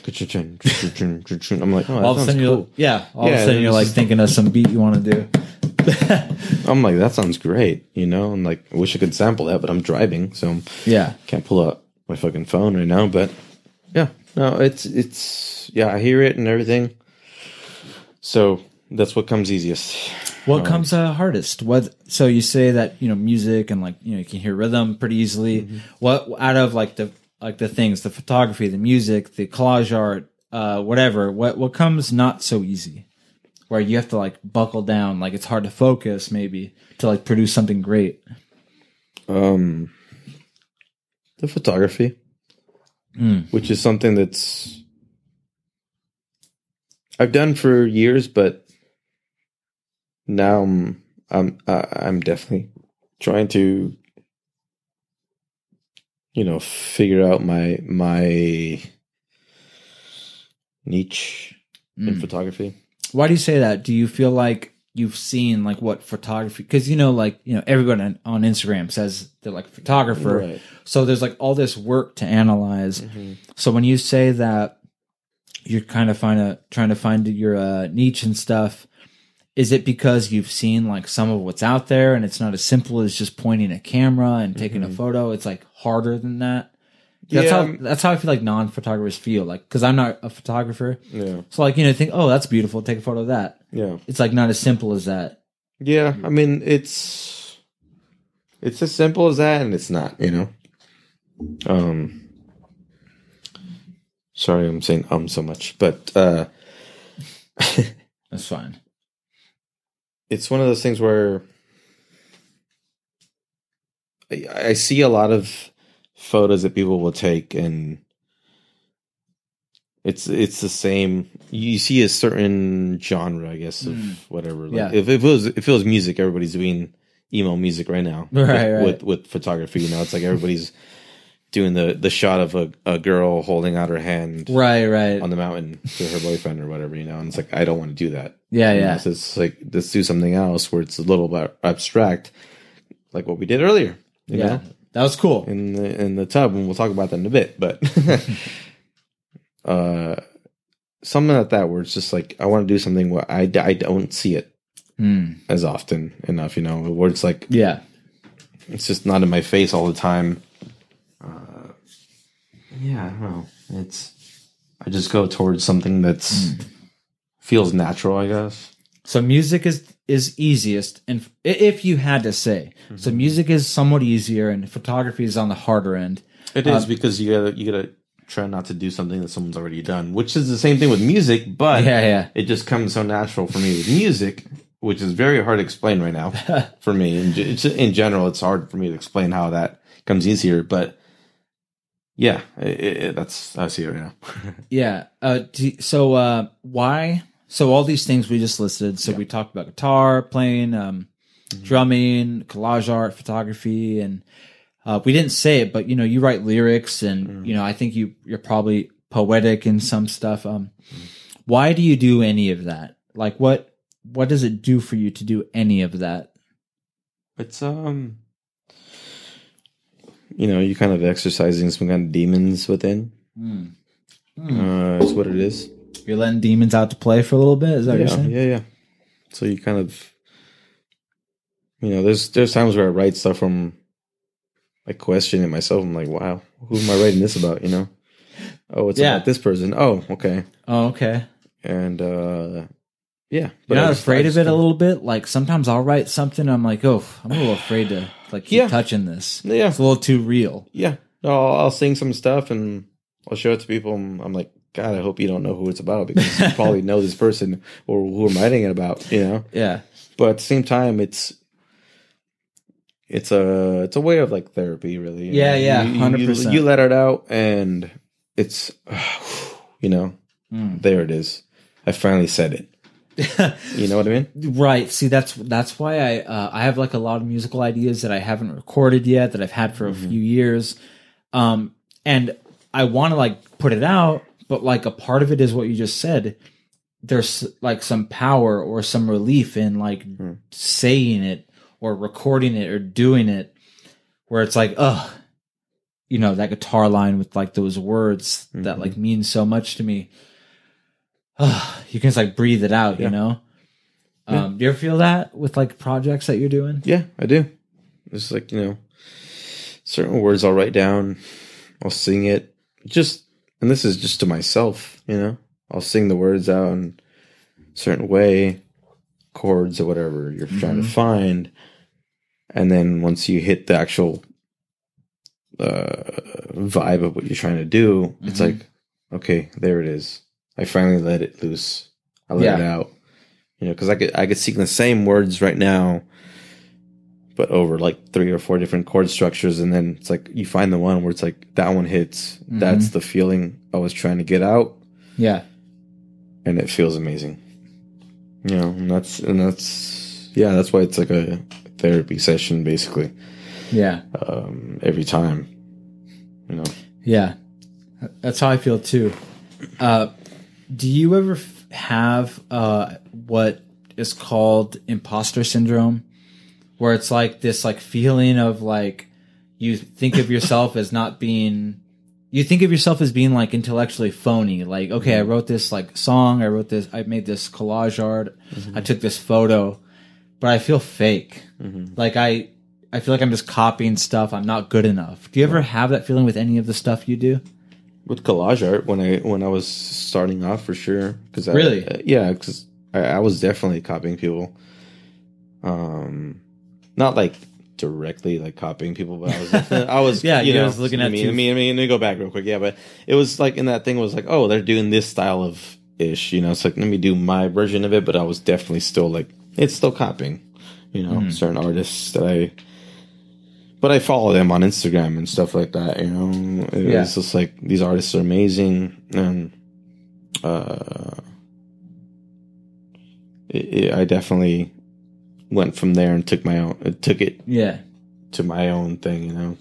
I'm like, oh, all of a sudden you're yeah all of a sudden you're like thinking of some beat you want to do [LAUGHS] I'm like, that sounds great, you know. And like, I wish I could sample that, but I'm driving, so yeah can't pull out my fucking phone right now. But yeah, no, it's it's yeah, I hear it and everything. So that's what comes easiest. what comes uh, hardest what so you say that you know music and like you know you can hear rhythm pretty easily Mm-hmm. what out of like the like the things the photography the music the collage art uh whatever what what comes not so easy where you have to like buckle down like it's hard to focus maybe to like produce something great Um, the photography, Mm. which is something that's I've done for years, but now I'm I'm I'm definitely trying to you know figure out my my niche in Mm. photography. Why do you say that? Do you feel like you've seen like what photography? Because you know, like you know, everyone on, on Instagram says they're like a photographer, Right. so there's like all this work to analyze. Mhm. So when you say that you're kind of find a, trying to find your uh, niche and stuff, is it because you've seen like some of what's out there and it's not as simple as just pointing a camera and taking a photo? It's like harder than that. That's Yeah, how that's how I feel like non-photographers feel. Like because I'm not a photographer, Yeah, so like you know, think oh that's beautiful, take a photo of that. yeah. It's like not as simple as that. Yeah, I mean it's it's as simple as that, and it's not. You know. Um. Sorry, I'm saying um so much, but uh, [LAUGHS] That's fine. it's one of those things where I, I see a lot of photos that people will take, and it's it's the same. You see a certain genre, I guess, of Mm. whatever. Like Yeah. if, if it was if it was music, everybody's doing emo music right now, [LAUGHS] Right, with, right. With with photography, you know, it's like everybody's doing the the shot of a, a girl holding out her hand Right, right. on the mountain to her boyfriend or whatever, you know, and it's like I don't want to do that. Yeah, yeah. so it's like let's do something else where it's a little bit abstract, like what we did earlier. Yeah. know, That was cool. in the in the tub, and we'll talk about that in a bit. But [LAUGHS] uh, something like that where it's just like I want to do something where I, I don't see it Mm. as often enough. You know, where it's like Yeah. it's just not in my face all the time. Uh, yeah, I don't know. It's I just go towards something that's feels natural, I guess. So music is is easiest, and if you had to say, so music is somewhat easier, and photography is on the harder end. It is because you gotta you gotta try not to do something that someone's already done, which is the same thing with music, but Yeah, yeah. it just comes so natural for me with music, which is very hard to explain right now [LAUGHS] for me. In, it's, in general, it's hard for me to explain how that comes easier, but yeah, it, it, that's I see it right now. [LAUGHS] Yeah. Uh, do, so uh, why? So all these things we just listed. So we talked about guitar playing, um, drumming, collage art, photography, and uh, we didn't say it, but you know, you write lyrics, and you know, I think you you're probably poetic in some stuff. Um, why do you do any of that? Like, what what does it do for you to do any of that? It's um, you know, you kind of exercising some kind of demons within. Mm. Uh, is what it is. You're letting demons out to play for a little bit. Is that what yeah, you're saying? yeah, yeah. So you kind of, you know, there's there's times where I write stuff from, like questioning myself. I'm like, wow, who am I writing this about? You know, oh, it's Yeah. about this person. Oh, okay, Oh, okay. and uh yeah, You're I not just- afraid I of it a little bit. Like sometimes I'll write something. I'm like, oh, I'm a little afraid to like keep Yeah. touching this. Yeah, It's a little too real. yeah. No, I'll, I'll sing some stuff and I'll show it to people. And I'm like, God, I hope you don't know who it's about because you probably [LAUGHS] know this person or who I'm writing it about. You know. Yeah. but at the same time it's it's a it's a way of like therapy really Yeah, yeah, You- you- 100%. you, let it out and it's [SIGHS] you know Mm. there it is i finally said it [LAUGHS] you know what i mean right. See, that's that's why I uh, I have like a lot of musical ideas that I haven't recorded yet that I've had for a few years, um, and I want to like put it out, but like a part of it is what you just said. There's like some power or some relief in like saying it or recording it or doing it, where it's like, ugh, you know, that guitar line with like those words that like mean so much to me. Ugh, you can just like breathe it out, you Yeah. know. Um, do you ever feel that with like projects that you're doing? yeah i do it's like you know certain words i'll write down i'll sing it just and this is just to myself you know? I'll sing the words out in a certain way chords or whatever you're trying to find. And then once you hit the actual uh, vibe of what you're trying to do it's Mhm. like okay there it is. I finally let it loose. I let it out. You know because i could i could sing the same words right now but over like three or four different chord structures and then it's like you find the one where it's like that one hits that's the feeling i was trying to get out Yeah. and it feels amazing you know and that's and that's yeah that's why it's like a therapy session basically Yeah. um every time you know Yeah. That's how I feel too. Uh, do you ever f- have uh, what is called imposter syndrome? Where it's like this like feeling of like you think of yourself as not being you think of yourself as being like intellectually phony. Like okay i wrote this like song i wrote this i made this collage art i took this photo but i feel fake. Like i i feel like i'm just copying stuff i'm not good enough. Do you ever have that feeling with any of the stuff you do? With collage art when I when I was starting off for sure because Really? uh, yeah because I, I was definitely copying people. Um not like directly like copying people but I was I was [LAUGHS] Yeah, you know was looking at mean, two- I mean I mean let me go back real quick yeah but it was like in that thing was like oh they're doing this style of ish you know it's like let me do my version of it but I was definitely still like it's still copying you know Mm. certain artists that I but I follow them on Instagram and stuff like that. You know, it Yeah. was just like these artists are amazing, and uh, it, it, I definitely went from there and took my own, uh, took it yeah to my own thing. You know,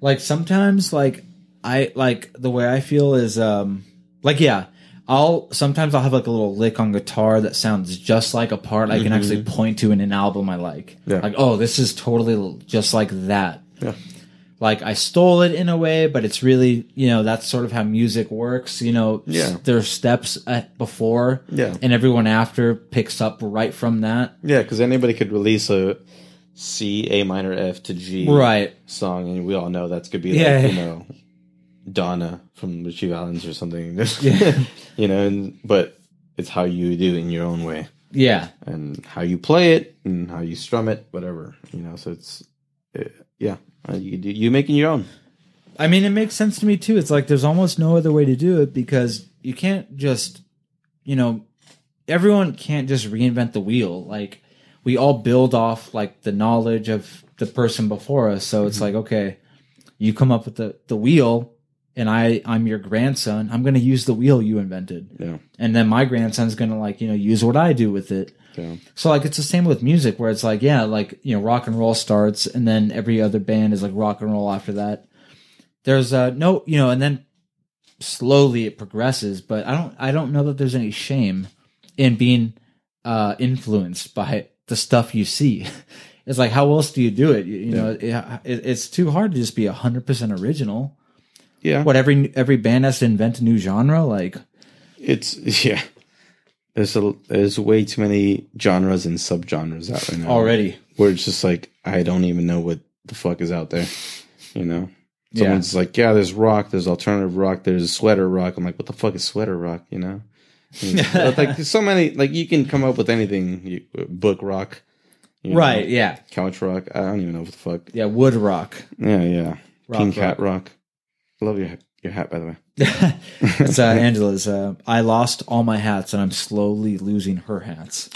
like sometimes like i like the way i feel is um like yeah i'll sometimes i'll have like a little lick on guitar that sounds just like a part i can actually point to in an album i like Yeah. like oh this is totally just like that Yeah. Like i stole it in a way but it's really you know that's sort of how music works you know s- Yeah. there's steps before Yeah. and everyone after picks up right from that yeah, because anybody could release a C, A minor, F to G right song, and we all know that's could be Yeah. you know Donna from Ritchie Valens or something. [LAUGHS] Yeah. you know, and, but it's how you do it in your own way. Yeah. and how you play it and how you strum it, whatever you know. So it's uh, yeah, uh, Uh, you you making your own. I mean, it makes sense to me too. It's like there's almost no other way to do it because you can't just, you know, everyone can't just reinvent the wheel. Like we all build off like the knowledge of the person before us. So it's mm-hmm. like, okay, you come up with the, the wheel and I, I'm your grandson. I'm going to use the wheel you invented. Yeah, And then my grandson's going to like, you know, use what I do with it. Yeah, So like it's the same with music where it's like yeah like you know rock and roll starts and then every other band is like rock and roll after that. There's uh no you know and then slowly it progresses but I don't I don't know that there's any shame in being uh influenced by the stuff you see. [LAUGHS] It's like how else do you do it? You, you know it, it, it's too hard to just be 100% original. yeah. What every every band has to invent a new genre like It's [LAUGHS] yeah. There's a there's way too many genres and subgenres out right now. already. where it's just like I don't even know what the fuck is out there. You know, Yeah. someone's like, yeah, there's rock, there's alternative rock, there's sweater rock. I'm like, what the fuck is sweater rock? You know, [LAUGHS] like there's so many. Like you can come up with anything. You, book rock, you know, Right, yeah. Couch rock. I don't even know what the fuck. Yeah, wood rock. Yeah, yeah. Rock Pink rock. hat rock. I love your hat- your hat by the way. [LAUGHS] It's uh, Angela's. Uh, I lost all my hats, and I'm slowly losing her hats.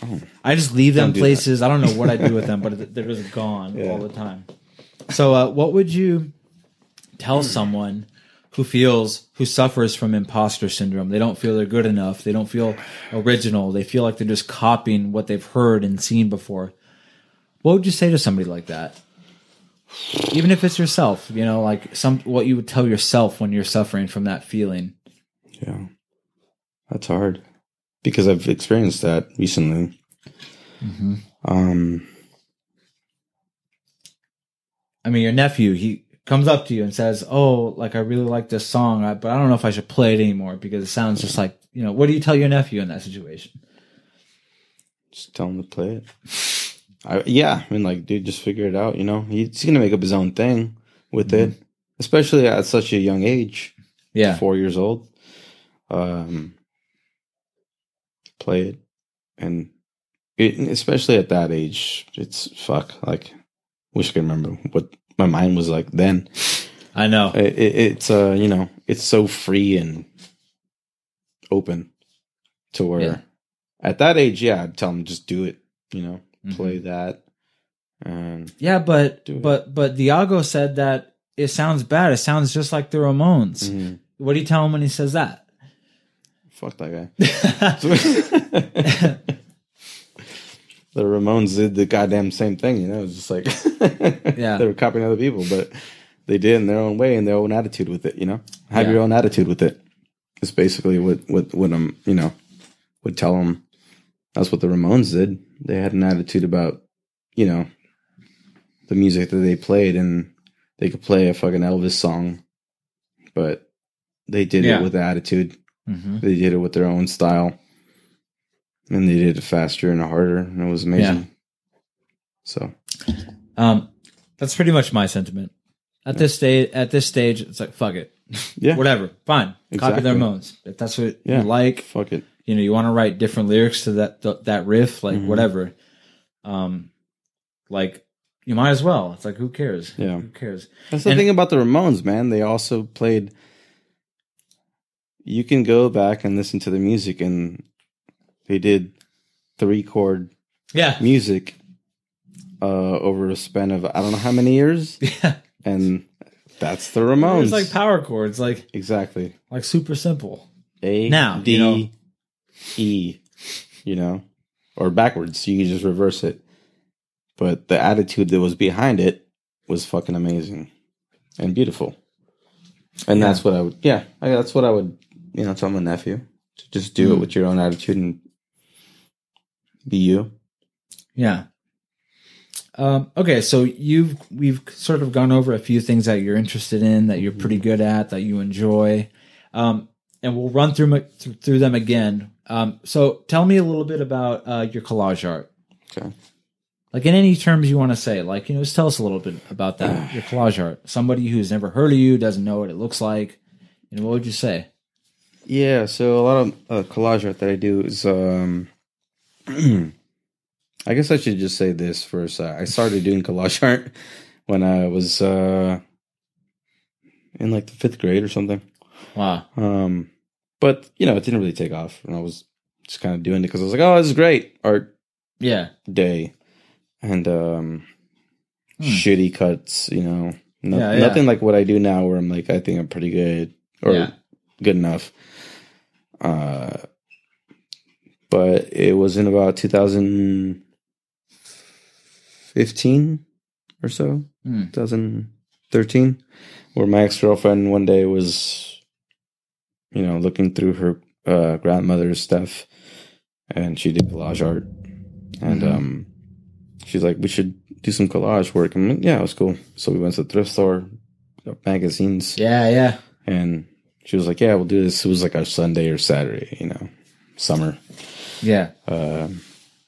I just leave them Oh. Places. I don't know what I do with them, but they're just gone Yeah. all the time. So, uh, what would you tell someone who feels who suffers from imposter syndrome? They don't feel they're good enough. They don't feel original. They feel like they're just copying what they've heard and seen before. What would you say to somebody like that? Even if it's yourself, you know, like some what you would tell yourself when you're suffering from that feeling. Yeah, that's hard because I've experienced that recently. Mm-hmm. Um, I mean, your nephew, he comes up to you and says, "Oh, like I really like this song, but I don't know if I should play it anymore because it sounds just like you know." What do you tell your nephew in that situation? Just tell him to play it. [LAUGHS] I, yeah, I mean, like, dude, just figure it out. You know, he's gonna make up his own thing with it, especially at such a young age, Yeah, four years old. Um, play it, and it, especially at that age, it's fuck. Like, wish I could remember what my mind was like then. I know. It, it, it's uh, you know, it's so free and open to where Yeah. at that age, yeah, I'd tell him just do it. You know, Mhm. play that, and Yeah, but but but Diago said that it sounds bad. It sounds just like the Ramones. mhm, What do you tell him when he says that? fuck that guy. [LAUGHS] [LAUGHS] the Ramones did the goddamn same thing. You know, it's just like [LAUGHS] Yeah. they were copying other people, but they did in their own way and their own attitude with it. You know, have Yeah. your own attitude with it. It's basically what what what I'm you know would tell them. That's what the Ramones did. They had an attitude about you know the music that they played, and they could play a fucking Elvis song, but they did Yeah. it with attitude. hmm They did it with their own style, and they did it faster and harder, and it was amazing. So Um, that's pretty much my sentiment. At this stage, at this stage, it's like fuck it, yeah, [LAUGHS] whatever, fine. Copy the Exactly. Ramones if that's what Yeah. you like. fuck it. You know you want to write different lyrics to that th- that riff like Mhm. whatever um like you might as well it's like who cares Yeah. who cares That's the And- thing about the Ramones, man. They also played. You can go back and listen to the music, and they did three chord yeah music uh, over a span of I don't know how many years, [LAUGHS] yeah and that's the Ramones. it's like power chords like exactly like super simple A Now, D you know- E, you know, or backwards. You can just reverse it. But the attitude that was behind it was fucking amazing and beautiful. And Yeah. that's what I would, yeah, I, that's what I would, you know, tell my nephew to just do it Mm. with your own attitude and be you. yeah um okay so you've we've sort of gone over a few things that you're interested in that you're pretty good at that you enjoy um and we'll run through, through them again um so tell me a little bit about uh your collage art Okay. like in any terms you want to say like you know just tell us a little bit about that [SIGHS] your collage art somebody who's never heard of you doesn't know what it looks like you know what would you say Yeah, so a lot of uh, collage art that I do is um, [CLEARS THROAT] I guess I should just say this first. Uh, I started doing collage [LAUGHS] art when I was uh, in like the fifth grade or something. Wow. Um, but you know, it didn't really take off, and I was just kind of doing it because I was like, "Oh, this is great art Yeah. day," and um, Hmm. shitty cuts. You know, no, Yeah, yeah. nothing like what I do now, where I'm like, I think I'm pretty good or Yeah. good enough. Uh, but it was in about 2015 or so, Hmm. 2013, where my ex girlfriend one day was, you know, looking through her uh, grandmother's stuff, and she did collage art, and Mhm. um, she's like, "We should do some collage work." Like, "Yeah, it was cool." So we went to the thrift store, magazines, Yeah. Yeah. and she was like, "Yeah, we'll do this." It was like our Sunday or Saturday, you know, summer. Yeah. Um,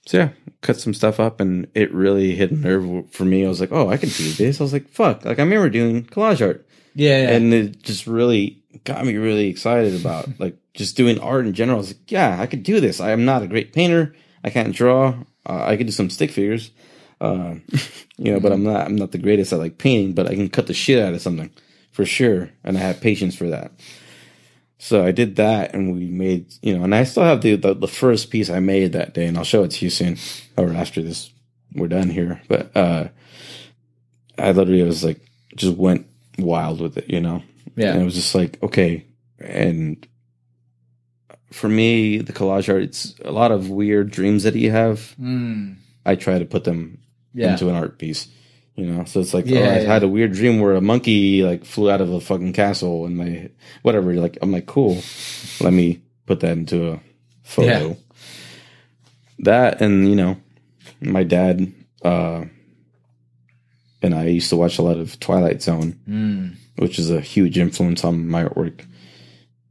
so yeah, cut some stuff up, and it really hit a nerve for me. I was like, "Oh, I can do this." I was like, "Fuck!" Like I remember doing collage art, Yeah. Yeah. and it just really got me really excited about [LAUGHS] like just doing art in general. I was like, "Yeah, I could do this." I am not a great painter. I can't draw. Uh, I could do some stick figures, uh, you know, but I'm not. I'm not the greatest at like painting, but I can cut the shit out of something for sure, and I have patience for that. So I did that, and we made you know, and I still have the, the the first piece I made that day, and I'll show it to you soon or after this we're done here. But uh I literally was like just went wild with it, you know. Yeah. And it was just like okay, and for me, the collage art, it's a lot of weird dreams that you have. Mm. I try to put them Yeah. into an art piece. You know, so it's like, Yeah, oh, I yeah. had a weird dream where a monkey like flew out of a fucking castle and my whatever. Like, I'm like, cool. Let me put that into a photo. That and you know, my dad uh, and I used to watch a lot of Twilight Zone, Mm. Which is a huge influence on my artwork.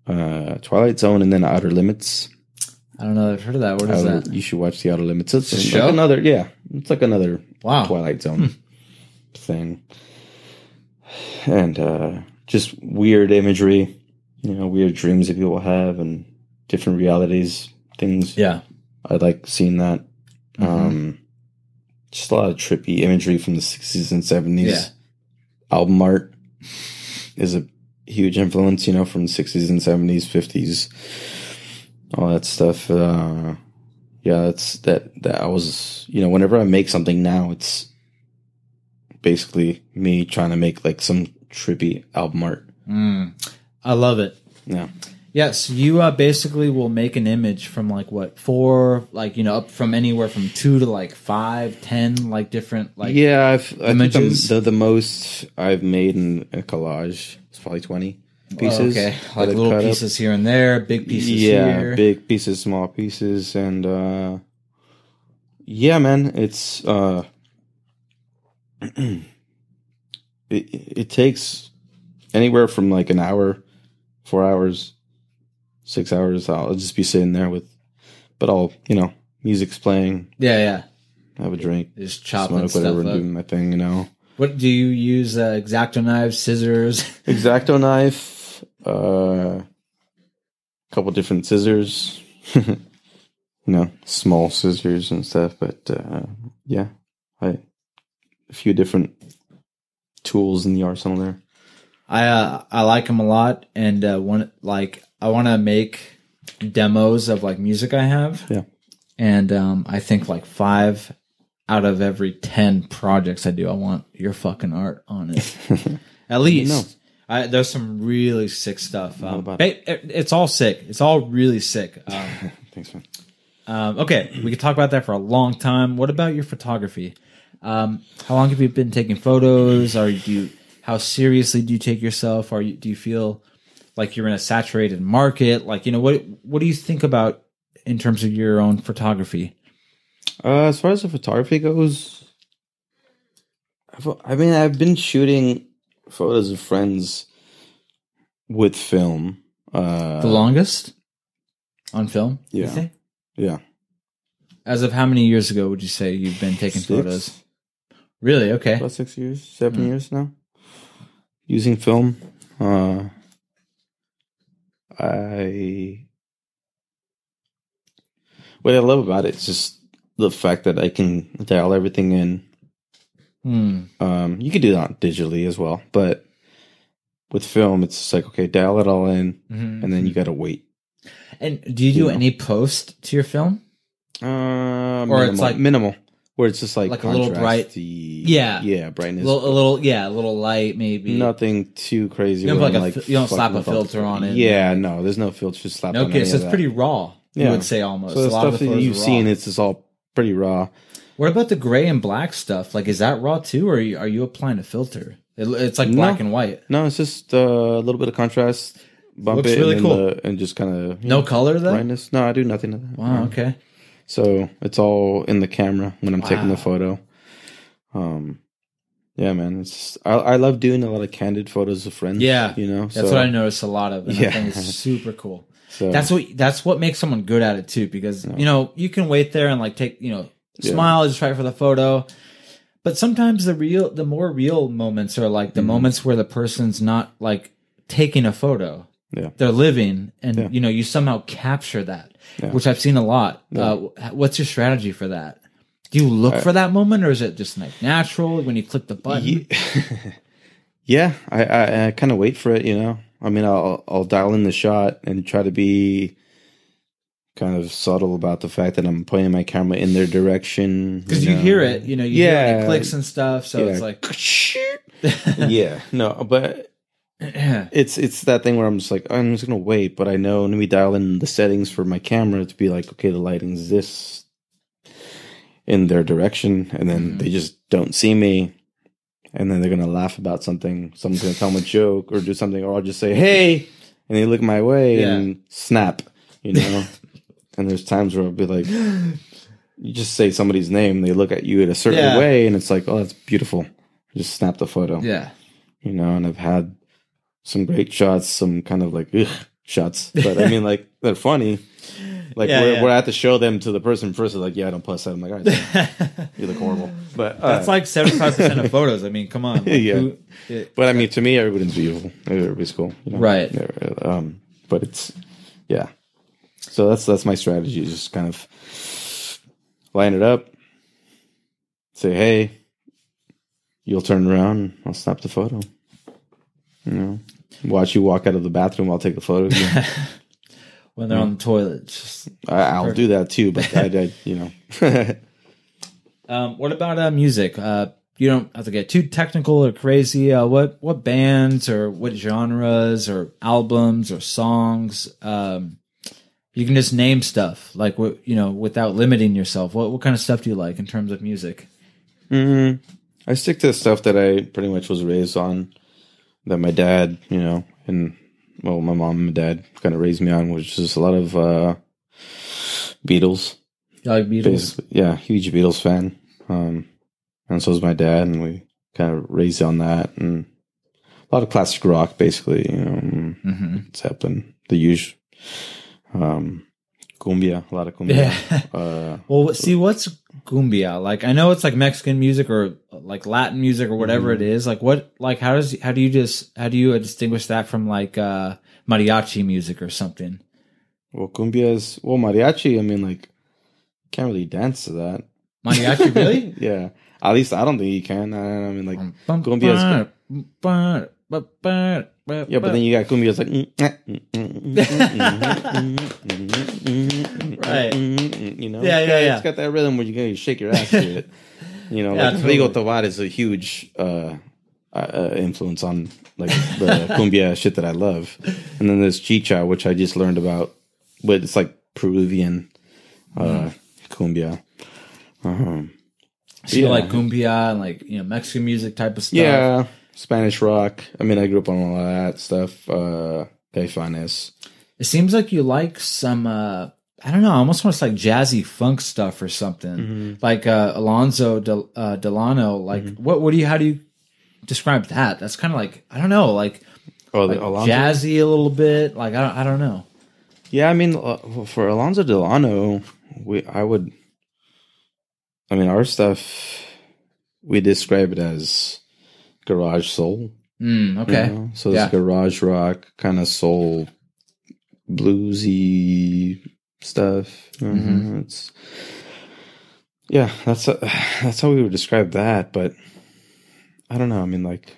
Uh, Twilight Zone and then Outer Limits. I don't know. I've heard of that. What is Outer- that? You should watch the Outer Limits. It's a like show? another, yeah, it's like another Wow. Twilight Zone thing. And uh, just weird imagery, you know, weird dreams that people have and different realities, things. Yeah. I like seeing that. Mhm. Um, just a lot of trippy imagery from the 60s and 70s. Yeah. Album art is a huge influence, you know, from the 60s and 70s, 50s, all that stuff. Uh, yeah, that's that, that I was, you know, whenever I make something now, it's basically me trying to make like some trippy album art. Mm. I love it. Yeah. Yes, you uh, basically will make an image from like what four, like you know, up from anywhere from two to like five, ten, like different, like yeah, I've, I think images? the, the, the most I've made in a collage is probably 20 Oh, pieces. okay, like little cut up. pieces here and there, big pieces yeah, here. big pieces, small pieces, and uh, yeah, man, it's uh, [CLEARS THROAT] it it takes anywhere from like an hour, four hours, six hours. I'll just be sitting there with, but I'll you know, music's playing, Yeah, yeah, have a drink, just chopping smoke, stuff whatever, up. doing my thing, you know. What do you use? Uh, X-Acto knives, scissors. [LAUGHS] X-Acto knife, uh, couple different scissors, [LAUGHS] you know, small scissors and stuff. But uh, yeah, I a few different tools in the arsenal there. I uh, I like them a lot, and uh, one like I want to make demos of like music I have. Yeah. and um, I think like five out of every ten projects I do, I want your fucking art on it. [LAUGHS] At least. know. I, there's some really sick stuff. Um, ba- it- it's all sick. It's all really sick. [LAUGHS] Um, Thanks, man. um, okay, we could talk about that for a long time. What about your photography? Um, how long have you been taking photos? Are you how seriously do you take yourself? Are you do you feel like you're in a saturated market? Like you know what what do you think about in terms of your own photography? Uh, as far as the photography goes, I mean, I've been shooting photos of friends with film. Uh, The longest on film? you Yeah. yeah, As of how many years ago would you say you've been taking Six. photos? Really? Okay. about six years, seven Hmm. years now, using film. Uh, I what I love about it is just the fact that I can dial everything in. Hmm. Um, you can do that digitally as well, but with film, it's just like okay, dial it all in, Mhm. and then you got to wait. And do you do You know. any post to your film? Uh, Or minimal, it's like- minimal, where it's just like Like a little bright- Yeah. yeah, brightness. little, a little, yeah, a little light maybe. Nothing too crazy. You don't like a fi- you don't slap a filter on it. Yeah, no, there's no filter slapped on Okay, so it's pretty raw. You would say almost. So the a lot stuff of the that you've seen, it's just all pretty raw. What about the gray and black stuff? Like, is that raw too, or are you, are you applying a filter? It, it's like No. black and white. No, it's just uh, a little bit of contrast. Bump Looks it really and, cool. the- and just kind of No color though. brightness. No, I do nothing. Wow. Okay. So it's all in the camera when I'm taking the photo. Um, yeah, man, it's I, I love doing a lot of candid photos of friends. Yeah. you know, That's so, what I noticed a lot of. And Yeah. I think it's [LAUGHS] super cool. So That's what that's what makes someone good at it too, because you know you can wait there and like take you know Yeah. smile just right for the photo, but sometimes the real the more real moments are like the Mm-hmm. moments where the person's not like taking a photo, Yeah. they're living, and Yeah. you know you somehow capture that, Yeah. which I've seen a lot. Uh, what's your strategy for that? Do you look for that moment, or is it just like natural when you click the button? Ye- [LAUGHS] yeah, I I, I kind of wait for it. You know, I mean, I'll I'll dial in the shot and try to be kind of subtle about the fact that I'm pointing my camera in their direction Because you, know. hear it, you know, you hear Yeah. it, it clicks and stuff. So it's like, [LAUGHS] yeah, no, but yeah, [CLEARS THROAT] it's it's that thing where I'm just like I'm just gonna wait, but I know let me dial in the settings for my camera to be like, okay, the lighting's this in their direction, and then Mhm. they just don't see me, and then they're gonna laugh about something. Someone's gonna tell them a joke or do something, or I'll just say, hey, and they look my way Yeah. and snap, you know. [LAUGHS] and there's times where I'll be like, you just say somebody's name, they look at you in a certain Yeah. way, and it's like, oh, that's beautiful. Just snap the photo yeah. you know, and I've had some great shots, some kind of like ugh, shots, but I mean, like they're funny. Like Yeah, where, yeah. where I have to show them to the person first, is like, yeah, I don't plus that. I'm like, all right, [LAUGHS] you look horrible, but uh, That's like seventy five percent of photos. I mean, come on. Like, [LAUGHS] Yeah. who- it- But I mean, to me, everybody's beautiful. Everybody's cool, you know? Right. Um, but it's yeah. So that's that's my strategy. Just kind of line it up. Say, hey, you'll turn around. I'll snap the photo. You know, watch you walk out of the bathroom. I'll take the photo. again. [LAUGHS] when they're on the toilet. I, I'll do that too. But I, I you know, [LAUGHS] um, what about uh, music? Uh, you don't have to get too technical or crazy. Uh, what what bands or what genres or albums or songs? Um, you can just name stuff like what you know without limiting yourself. What what kind of stuff do you like in terms of music? hmm I stick to stuff that I pretty much was raised on. That my dad, you know, and well, my mom and dad kind of raised me on, which is a lot of uh, Beatles. Like Beatles? Basically, yeah, huge Beatles fan. Um, and so is my dad, and we kind of raised on that, and a lot of classic rock, basically. You know, um, hmm Zeppelin, the usual, um, cumbia, a lot of cumbia. Yeah. [LAUGHS] Uh, Well, what- see, what's cumbia? Like, I know it's like Mexican music or like Latin music or whatever it is. Like, what, like, how does, how do you just, how do you distinguish that from like, uh, mariachi music or something? well, cumbia is well, mariachi. I mean, like, can't really dance to that. Mariachi, [LAUGHS] really? yeah. At least I don't think you can. I, I mean, like, Cumbia yeah, but, then you got cumbias like right, you know, yeah, yeah, yeah, yeah. It's got that rhythm where you can shake your ass to it. You know, yeah, like totally. Rigo Tovar is a huge uh, uh, influence on like the cumbia shit that I love, and then there's chicha, which I just learned about, but it's like Peruvian uh, mm. cumbia. Uh-huh. So yeah. you like cumbia and like you know Mexican music type of stuff. Yeah, Spanish rock. I mean, I grew up on all of that stuff. Uh, Caifanes. It seems like you like some, uh, I don't know, almost almost like jazzy funk stuff or something. Mm-hmm. Like uh, Alonzo Del- uh, Delano. Like, what? What do you? How do you describe that? That's kind of like I don't know, like, Oh, like the Alonzo. jazzy a little bit. Like I don't, I don't know. Yeah, I mean, uh, for Alonzo Delano, we I would. I mean, our stuff we describe it as garage soul. Mm, you okay. know? so Yeah. it's garage rock, kind of soul, bluesy stuff. Mhm. It's yeah, that's uh that's how we would describe that. But I don't know. I mean, like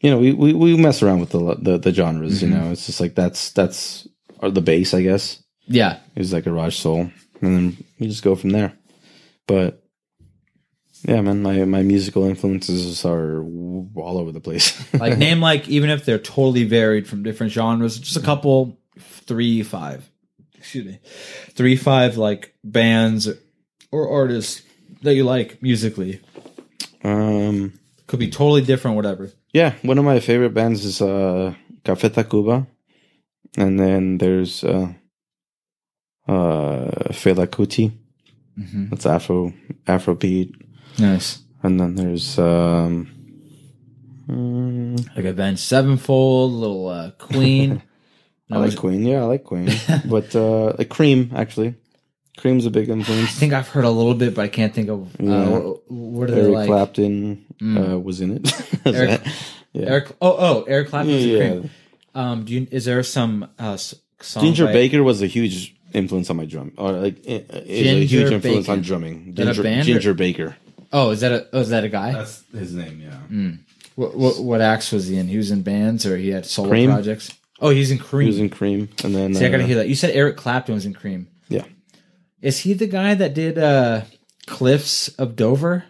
you know, we we, we mess around with the the, the genres. Mhm. You know, it's just like that's that's the base, I guess. Yeah. Is like garage soul, and then we just go from there. But yeah, man, my my musical influences are all over the place. [LAUGHS] Like name like even if they're totally varied from different genres, just a couple, three, five. Excuse me, three, five like bands or artists that you like musically. um, Could be totally different, whatever. yeah, one of my favorite bands is uh, Café Tacuba, and then there's uh, uh, Fela Kuti. Mm-hmm. That's Afro Afrobeat, Nice. and then there's um, Like Avenged Sevenfold, little uh, Queen. [LAUGHS] I like Queen. Yeah, I like Queen, [LAUGHS] but uh, like Cream actually. Cream's a big influence. I think I've heard a little bit, but I can't think of uh, Yeah. what, are they Eric like? Clapton Mm. uh, was in it. [LAUGHS] Eric- yeah. Eric. Oh, oh, Eric Clapton. was in yeah. Cream. Um, do you, is there some uh, song Ginger by- Baker was a huge influence on my drum, or like is a huge influence Baker. on drumming. Ginger, or- Ginger Baker. Oh, is that a oh, is that a guy? That's his name. Yeah. What, what what acts was he in? He was in bands or he had solo Cream. projects. Oh, he's in Cream. He was in Cream, and then See, I gotta uh, hear that. You said Eric Clapton was in Cream. Yeah. Is he the guy that did uh Cliffs of Dover?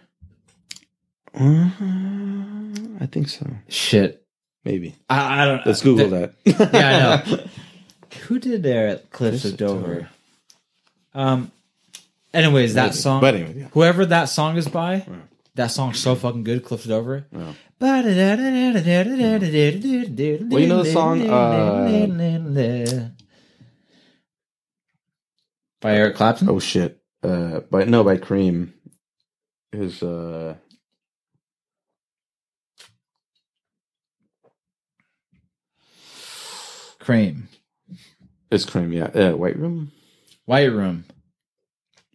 uh, I think so. Shit, Maybe. I, I don't. Let's Google th- that. Yeah, I know. [LAUGHS] Who did there at Cliffs Cliffs of of Dover? Dover. Um. Anyways, that Maybe. song. But anyway, yeah. Whoever that song is by, that song's so fucking good. Cliffs of Dover. Yeah. Well, you know the song, uh, by Eric Clapton. Oh shit. Uh, by no, by Cream. Is uh, Cream, it's Cream. Yeah. Uh, White Room. White Room.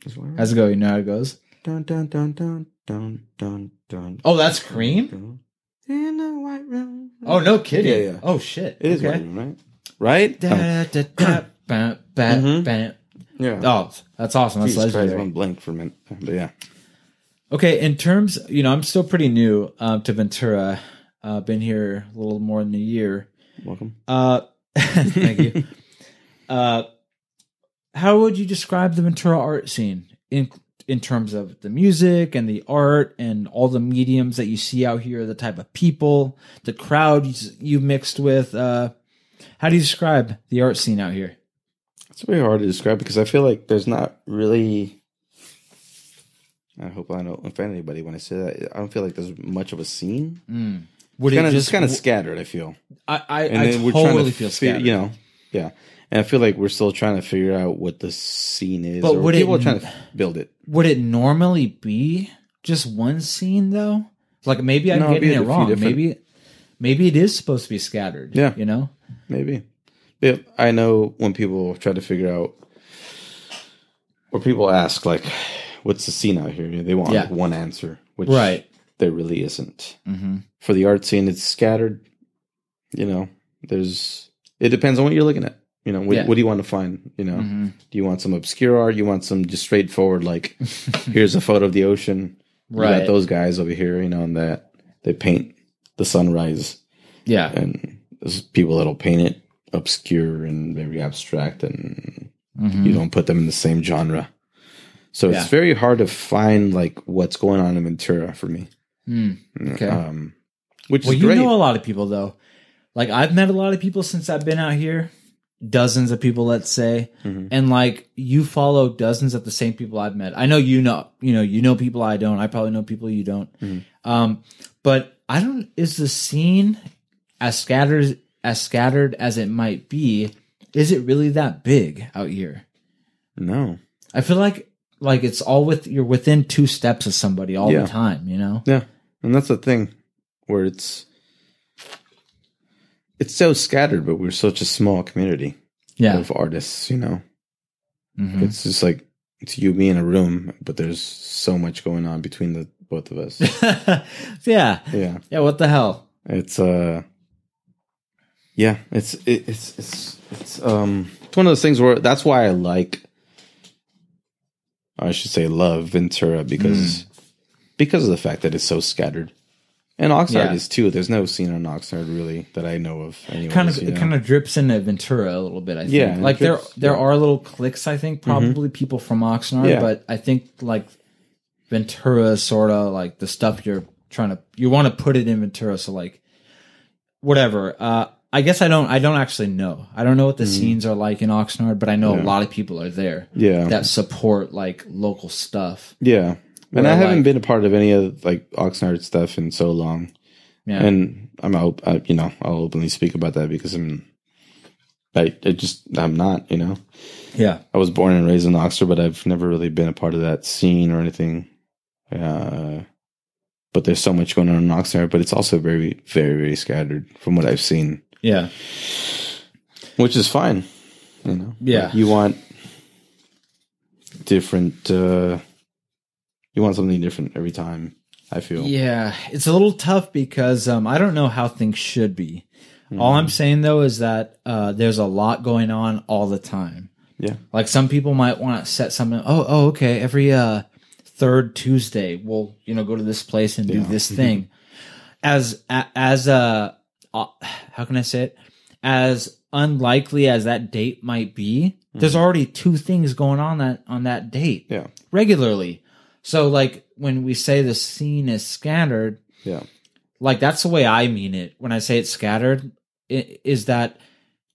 Is White Room? How's it go? You know how it goes. Dun dun dun dun dun dun dun. Oh, that's Cream. In a white room. Oh, no kidding. Yeah, yeah. Oh shit. It is okay. White Room, right? Right? Oh, Da, da, da, [CLEARS THROAT] ba, ba, Mhm. ba. yeah. Oh, that's awesome. That's Jesus Christ, legendary. one blank for a minute. But yeah. Okay, in terms, you know, I'm still pretty new uh, to Ventura. Uh, been here a little more than a year. Welcome. Uh, [LAUGHS] thank you. [LAUGHS] Uh, how would you describe the Ventura art scene in in terms of the music and the art and all the mediums that you see out here, the type of people, the crowd you, mixed with? Uh, how do you describe the art scene out here? It's very hard to describe because I feel like there's not really. I hope I don't offend anybody when I say that. I don't feel like there's much of a scene. Mm. Would Kind of just kind of scattered. I feel, I I, I totally to feel scattered. You know, yeah. And I feel like we're still trying to figure out what the scene is. But or would it- people are trying to build it. Would it normally be just one scene though? Like maybe I'm No, getting it wrong. different- Maybe maybe it is supposed to be scattered. Yeah. you know. Maybe. Yeah, I know when people try to figure out, or people ask like, "What's the scene out here?" They want Yeah. like, one answer, which Right. there really isn't. Mm-hmm. For the art scene, it's scattered. You know, there's. It depends on what you're looking at. You know, what, Yeah. what do you want to find? You know, Mm-hmm. do you want some obscure art? You want some just straightforward, like, [LAUGHS] here's a photo of the ocean. You Right. got those guys over here, you know, and that they paint the sunrise Yeah. and there's people that'll paint it obscure and very abstract and Mhm. you don't put them in the same genre so Yeah. it's very hard to find like what's going on in ventura for me Mm. Okay. um which Well, is you great know a lot of people though. Like I've met a lot of people since I've been out here. Dozens of people, let's say, Mhm. and like you follow dozens of the same people I've met. I know you know, you know, you know people I don't. I probably know people you don't. Mhm. Um, but I don't. Is the scene as scattered as scattered as it might be? Is it really that big out here? no I feel like like it's all with you're within two steps of somebody all Yeah. the time. You know. yeah and that's the thing where it's it's so scattered but we're such a small community Yeah. of artists you know Mhm. it's just like it's you me in a room but there's so much going on between the both of us [LAUGHS] yeah. yeah Yeah. What the hell? It's uh yeah, it's it, it's it's it's um it's one of those things where that's why I like. I should say love Ventura because because of the fact that it's so scattered, and Oxnard Yeah. is too. There's no scene on Oxnard really that I know of. Anyways, kind of you it kind of drips into Ventura a little bit. I think. Yeah, like there drips- there yeah. Mm-hmm. are little cliques. I think probably people from Oxnard, Yeah. but I think like Ventura sort of like the stuff you're trying to you want to put it in Ventura. So like whatever. Uh, I guess I don't I don't actually know. I don't know what the scenes are like in Oxnard, but I know a Mm-hmm. Lot of people are there yeah that support like local stuff. yeah. And Where, I haven't like- been a part of any of like Oxnard stuff in so long. Yeah. and I'm out. I, you know, I'll openly speak about that because I'm. I, I just I'm not. You know, yeah. I was born and raised in Oxnard, but I've never really been a part of that scene or anything. Uh, but there's so much going on in Oxnard, but it's also very, very, very scattered from what I've seen, Yeah. which is fine. You know, Yeah. Like, you want different. uh You want something different every time. I feel. Yeah, it's a little tough because um, I don't know how things should be. All Mm-hmm. I'm saying though is that uh, there's a lot going on all the time. Yeah. Like some people might want to set something. Oh, oh, okay. Every uh, third Tuesday, we'll you know go to this place and do this thing. As as a uh, how can I say it? As unlikely as that date might be, there's already two things going on that on that date Mm-hmm. Yeah. regularly. So like when we say the scene is scattered, Yeah. like that's the way I mean it. When I say it's scattered, is that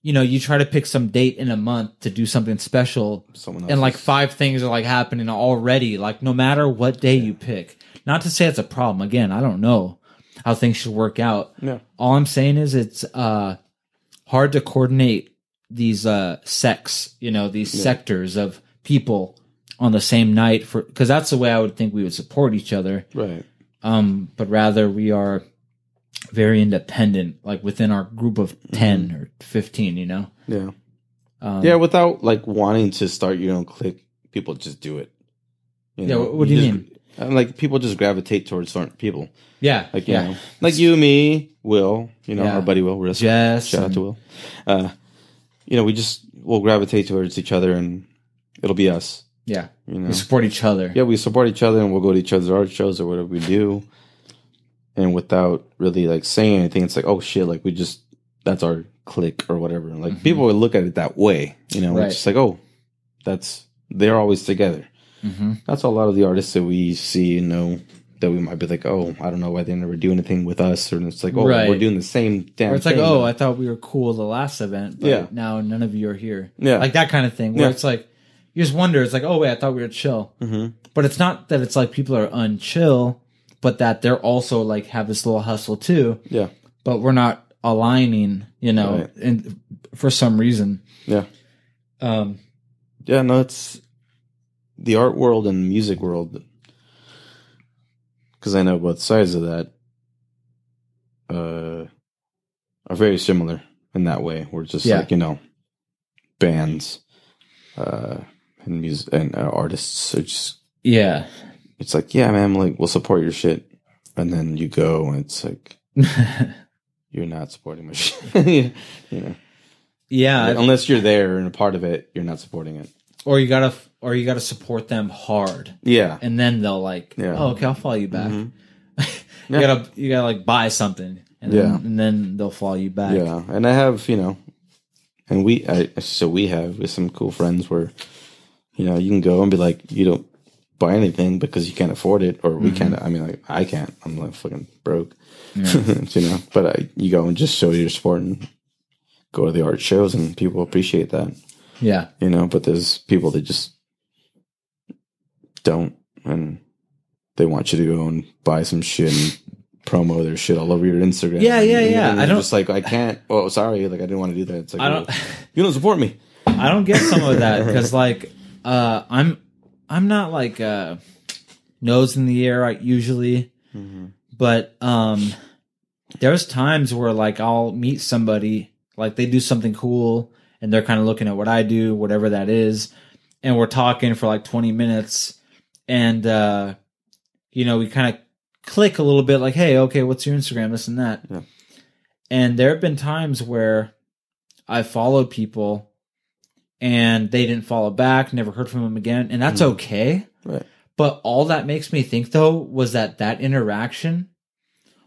you know you try to pick some date in a month to do something special, and like five things are like happening already. Like no matter what day you pick, not to say it's a problem. Again, I don't know how things should work out. Yeah. All I'm saying is it's uh hard to coordinate these uh sects, you know, these sectors of people on the same night for because that's the way I would think we would support each other. Right. Um, but rather we are very independent, like within our group of 10 or 15, you know? Yeah. Um, yeah, without like wanting to start your own clique, people just do it. You Yeah, what do you just- mean? And like people just gravitate towards certain people. Yeah. Like you yeah. know, like you, me, Will. You know, Yeah. our buddy Will. Risk. Jess. Shout out to Will. Uh, you know, we just will gravitate towards each other, and it'll be us. Yeah. You know, We support each other. yeah, we support each other, and we'll go to each other's art shows or whatever we do. And without really like saying anything, it's like, oh shit, like we just that's our clique or whatever. Like people would look at it that way. You know, Mm-hmm. Right. it's just like, oh, that's they're always together. hmm That's a lot of the artists that we see and know that we might be like, oh, I don't know why they never do anything with us, or it's like, oh, Right. we're doing the same damn. Or it's like, thing. oh, I thought we were cool the last event, but Yeah. now none of you are here. Yeah. Like that kind of thing where Yeah. it's like, you just wonder, it's like, oh, wait, I thought we were chill. Mhm. But it's not that it's like people are unchill, but that they're also like have this little hustle too. yeah, but we're not aligning, you know, Right. and for some reason. yeah, Um, yeah. No, it's the art world and music world because I know both sides of that uh, are very similar in that way. We're just Yeah. like you know, bands uh, and music and uh, artists are just yeah. it's like, yeah, man, like we'll support your shit, and then you go, and it's like [LAUGHS] you're not supporting my [LAUGHS] shit. [LAUGHS] you know, yeah. unless you're there and a part of it, you're not supporting it. Or you gotta, or you gotta support them hard Yeah, and then they'll like, Yeah. oh, okay, I'll follow you back. Mhm. you Yeah. gotta, you gotta like buy something and then, Yeah. and then they'll follow you back. yeah, and I have you know, and we, I, so we have with some cool friends where, you know, you can go and be like, you don't buy anything because you can't afford it, or we mm-hmm. can't. I mean, like I can't. I'm like fucking broke, [LAUGHS] you know. But I, you go and just show your support and go to the art shows, and people appreciate that. Yeah. you know but there's people that just don't and they want you to go and buy some shit and promo their shit all over your instagram Yeah, yeah, And yeah. you're I don't- just like i can't oh sorry like i didn't want to do that it's like I don't, well, you don't support me [LAUGHS] I don't get some of that because [LAUGHS] like, uh, I'm, I'm not like, uh, nose in the air usually. but um there's times where like I'll meet somebody like they do something cool and they're kind of looking at what I do whatever that is and we're talking for like 20 minutes and uh you know we kind of click a little bit like hey okay what's your Instagram this and that Yeah. and there have been times where I followed people and they didn't follow back, never heard from them again, and that's hmm. okay. Right. But all that makes me think though was that that interaction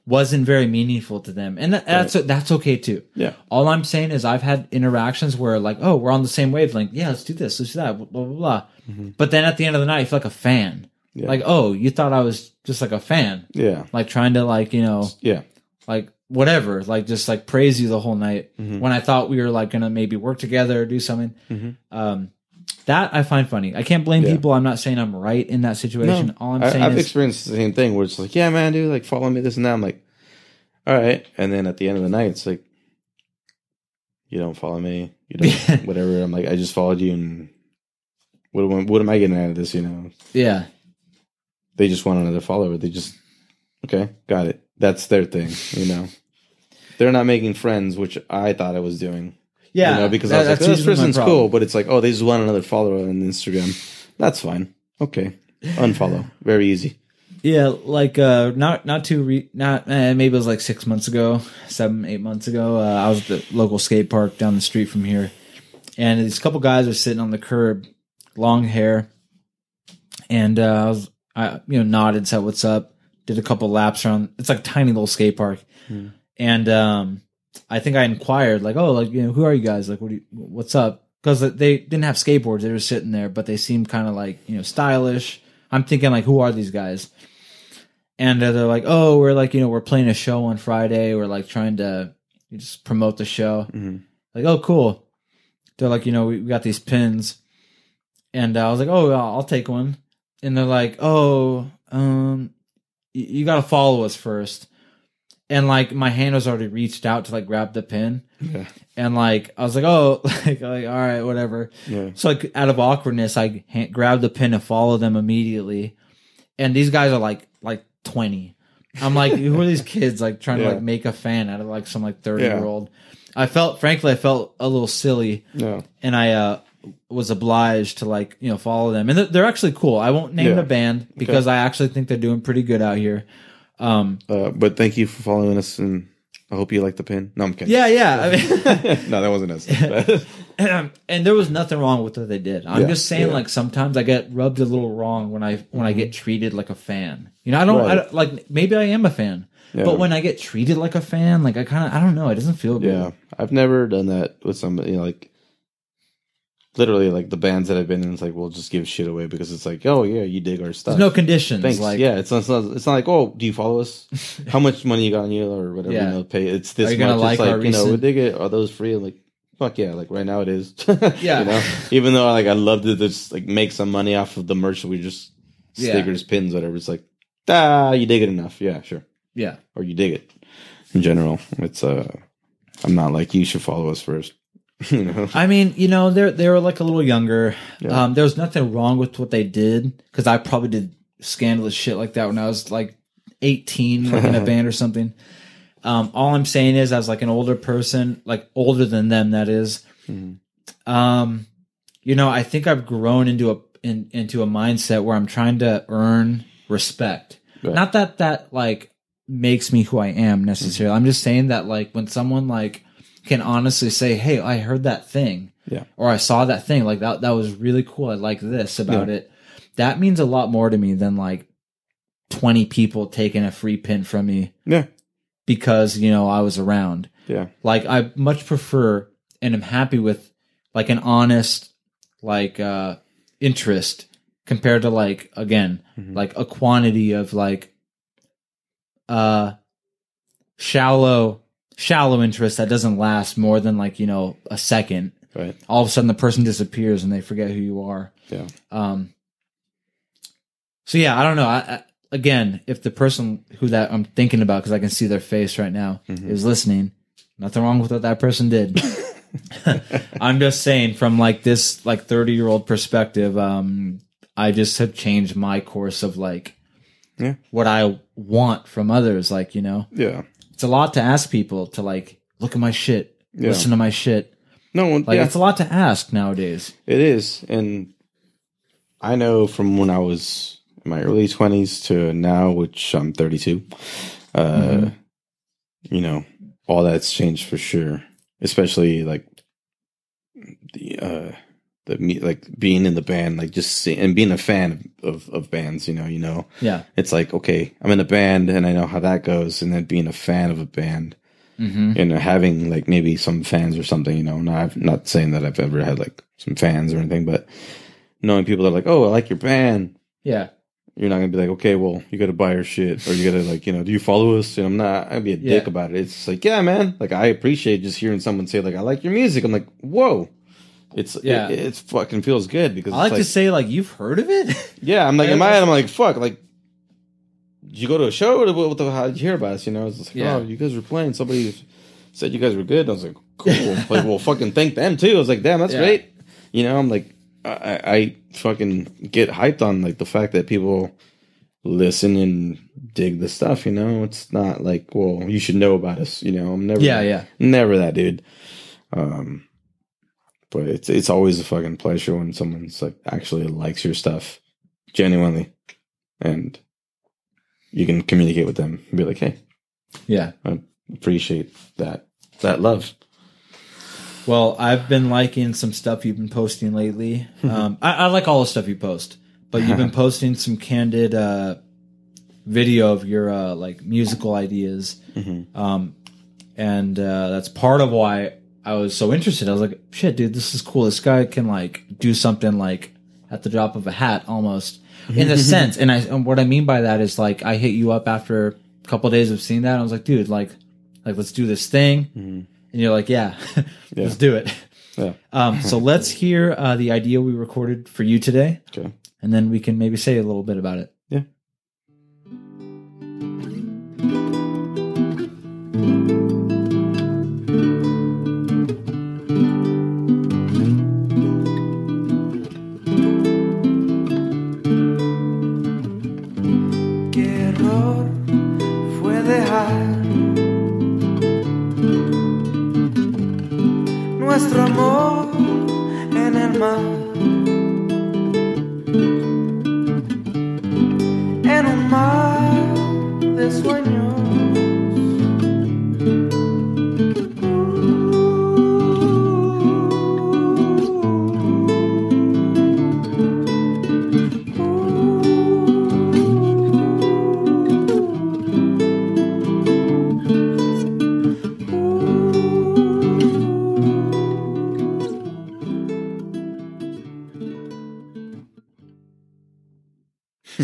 wasn't very meaningful to them, and that, that's that's okay too. Yeah. All I'm saying is I've had interactions where like, oh, we're on the same wavelength. Yeah, let's do this, let's do that, blah blah blah. Mm-hmm. But then at the end of the night, you feel like a fan. Yeah. Like, oh, you thought I was just like a fan, Yeah. like trying to like you know Yeah. like whatever, like just like praise you the whole night Mm-hmm. when I thought we were like gonna maybe work together or do something. Um, that I find funny. I can't blame Yeah. people. I'm not saying I'm right in that situation. All I'm I, saying I've is, experienced the same thing where it's like, yeah, man, dude, like follow me this and that. I'm like, all right, and then at the end of the night, it's like, you don't follow me, you don't, [LAUGHS] whatever. I'm like, I just followed you, and what am what am I getting out of this? You know, yeah, they just want another follower. They just, okay, got it. That's their thing. You know, they're not making friends, which I thought I was doing. yeah. you know, because that- I was like, oh, this person's cool, but it's like, oh, they just want another follower on Instagram. That's fine. Okay, unfollow. Very easy. Yeah, like uh, not not too re- not eh, maybe it was like six months ago, seven eight months ago. Uh, I was at the local skate park down the street from here, and these couple guys are sitting on the curb, long hair, and uh, I was I you know nodded, said what's up, did a couple laps around. It's like a tiny little skate park, and um, I think I inquired like, oh, like you know, who are you guys? Like, what do you, what's up? Because they didn't have skateboards; they were sitting there, but they seemed kind of like you know stylish. I'm thinking like, who are these guys? And uh, they're like, oh, we're like you know we're playing a show on Friday. We're like trying to just promote the show. Mhm. Like, oh, cool. They're like, you know, we, we got these pins, and uh, I was like, oh, I'll I'll take one. And they're like, oh, um, you got to follow us first. And like my hand was already reached out to like grab the pin, Yeah. and like I was like, oh, [LAUGHS] like, like all right, whatever. Yeah. So like out of awkwardness, I ha- grabbed the pin and followed them immediately. And these guys are like like twenty. I'm like, who are these kids like trying to like make a fan out of like some like thirty Yeah. year old? I felt, frankly, I felt a little silly, Yeah. and I uh, was obliged to like you know follow them. And they're, they're actually cool. I won't name Yeah. the band because I actually think they're doing pretty good out here. Um, Uh, but thank you for following us, and I hope you like the pin. No, I'm kidding. yeah, yeah. I mean. [LAUGHS] no, that wasn't us. [LAUGHS] and there was nothing wrong with what they did. I'm Yeah, just saying, yeah. like sometimes I get rubbed a little wrong when I when I get treated like a fan. You know, I don't, I Mm-hmm. Right. don't like maybe I am a fan, Yeah. but when I get treated like a fan, like I kind of I don't know, it doesn't feel good. yeah, I've never done that with somebody. Like literally, like the bands that I've been in. It's like we'll just give shit away because it's like, oh yeah, you dig our stuff. There's no conditions. Thanks. Like, yeah, it's not, it's not. It's not like, oh, do you follow us? [LAUGHS] How much money you got on you or whatever? Yeah. You know, pay. It's this Are you gonna much. like it's our like you know, we recent- dig it. Are those free? I'm like, fuck yeah! Like right now it is. [LAUGHS] Yeah. you know, even though like I love to just like make some money off of the merch that we just Yeah. stickers, pins, whatever. It's like, ah, you dig it enough. Yeah, sure. yeah, Or you dig it. In general, it's uh, I'm not like you should follow us first. [LAUGHS] you know. I mean, you know, they're they were like a little younger. Yeah. Um, there was nothing wrong with what they did because I probably did scandalous shit like that when I was like 18, [LAUGHS] like in a band or something. Um, all I'm saying is, as like an older person, like older than them, that is, Mm-hmm. um, you know, I think I've grown into a in, into a mindset where I'm trying to earn respect. Right. Not that that like makes me who I am necessarily. Mm-hmm. I'm just saying that like when someone like can honestly say, "Hey, I heard that thing," Yeah. or "I saw that thing," like that that was really cool. I like this about Yeah. it. That means a lot more to me than like 20 people taking a free pin from me Yeah. because you know I was around. Yeah. Like I much prefer and am happy with like an honest like uh interest compared to like again Mhm. like a quantity of like uh shallow shallow interest that doesn't last more than like you know a second Right. all of a sudden the person disappears and they forget who you are Yeah. um so yeah i don't know I, I again if the person who that i'm thinking about because i can see their face right now Mhm. is listening nothing wrong with what that person did [LAUGHS] i'm just saying from like this like 30 year old perspective um i just have changed my course of like Yeah. what i want from others like you know Yeah. It's a lot to ask people to like look at my shit Yeah. listen to my shit No one. like yeah. it's a lot to ask nowadays It is, and I know from when I was in my early twenties to now, which I'm 32. Uh, Mhm. You know, all that's changed for sure. Especially like the uh the me like being in the band, like just see, and being a fan of of bands. You know, you know, Yeah. it's like okay, I'm in a band and I know how that goes, and then being a fan of a band Mm-hmm. and having like maybe some fans or something. You know, not not saying that I've ever had like some fans or anything, but knowing people that are like, oh, I like your band. Yeah. You're not gonna be like, okay, well, you gotta buy our shit, or you gotta like, you know, do you follow us? And I'm not. I'd be a dick about it. It's like, yeah, man. Like, I appreciate just hearing someone say like, I like your music. I'm like, whoa, it's Yeah. it, it's fucking feels good because I like it's to say like you've heard of it. [LAUGHS] yeah. I'm like, in my head, I'm like, [LAUGHS] fuck, like. Did you go to a show or what the, how did you hear about us? You know, it's just like, Yeah. oh, you guys were playing. Somebody said you guys were good. I was like, cool. like, well, [LAUGHS] fucking thank them too. I was like, damn, that's Yeah. great. You know, I'm like, I, I I fucking get hyped on like the fact that people listen and dig the stuff. You know, it's not like, well, you should know about us. You know, I'm never, yeah. Yeah. never that dude. Um, but it's it's always a fucking pleasure when someone's like actually likes your stuff genuinely, and you can communicate with them and be like, hey, Yeah. I appreciate that that love. Well, I've been liking some stuff you've been posting lately. Um, I, I like all the stuff you post, but you've been [LAUGHS] posting some candid uh, video of your uh, like musical ideas, um, and uh, that's part of why I was so interested. I was like, "Shit, dude, this is cool. This guy can like do something like at the drop of a hat, almost in a [LAUGHS] sense." And I and what I mean by that is like I hit you up after a couple days of seeing that. I was like, "Dude, like, like let's do this thing." And you're like, [LAUGHS] yeah, let's do it. Yeah. Um, so let's hear uh, the idea we recorded for you today, Okay. and then we can maybe say a little bit about it.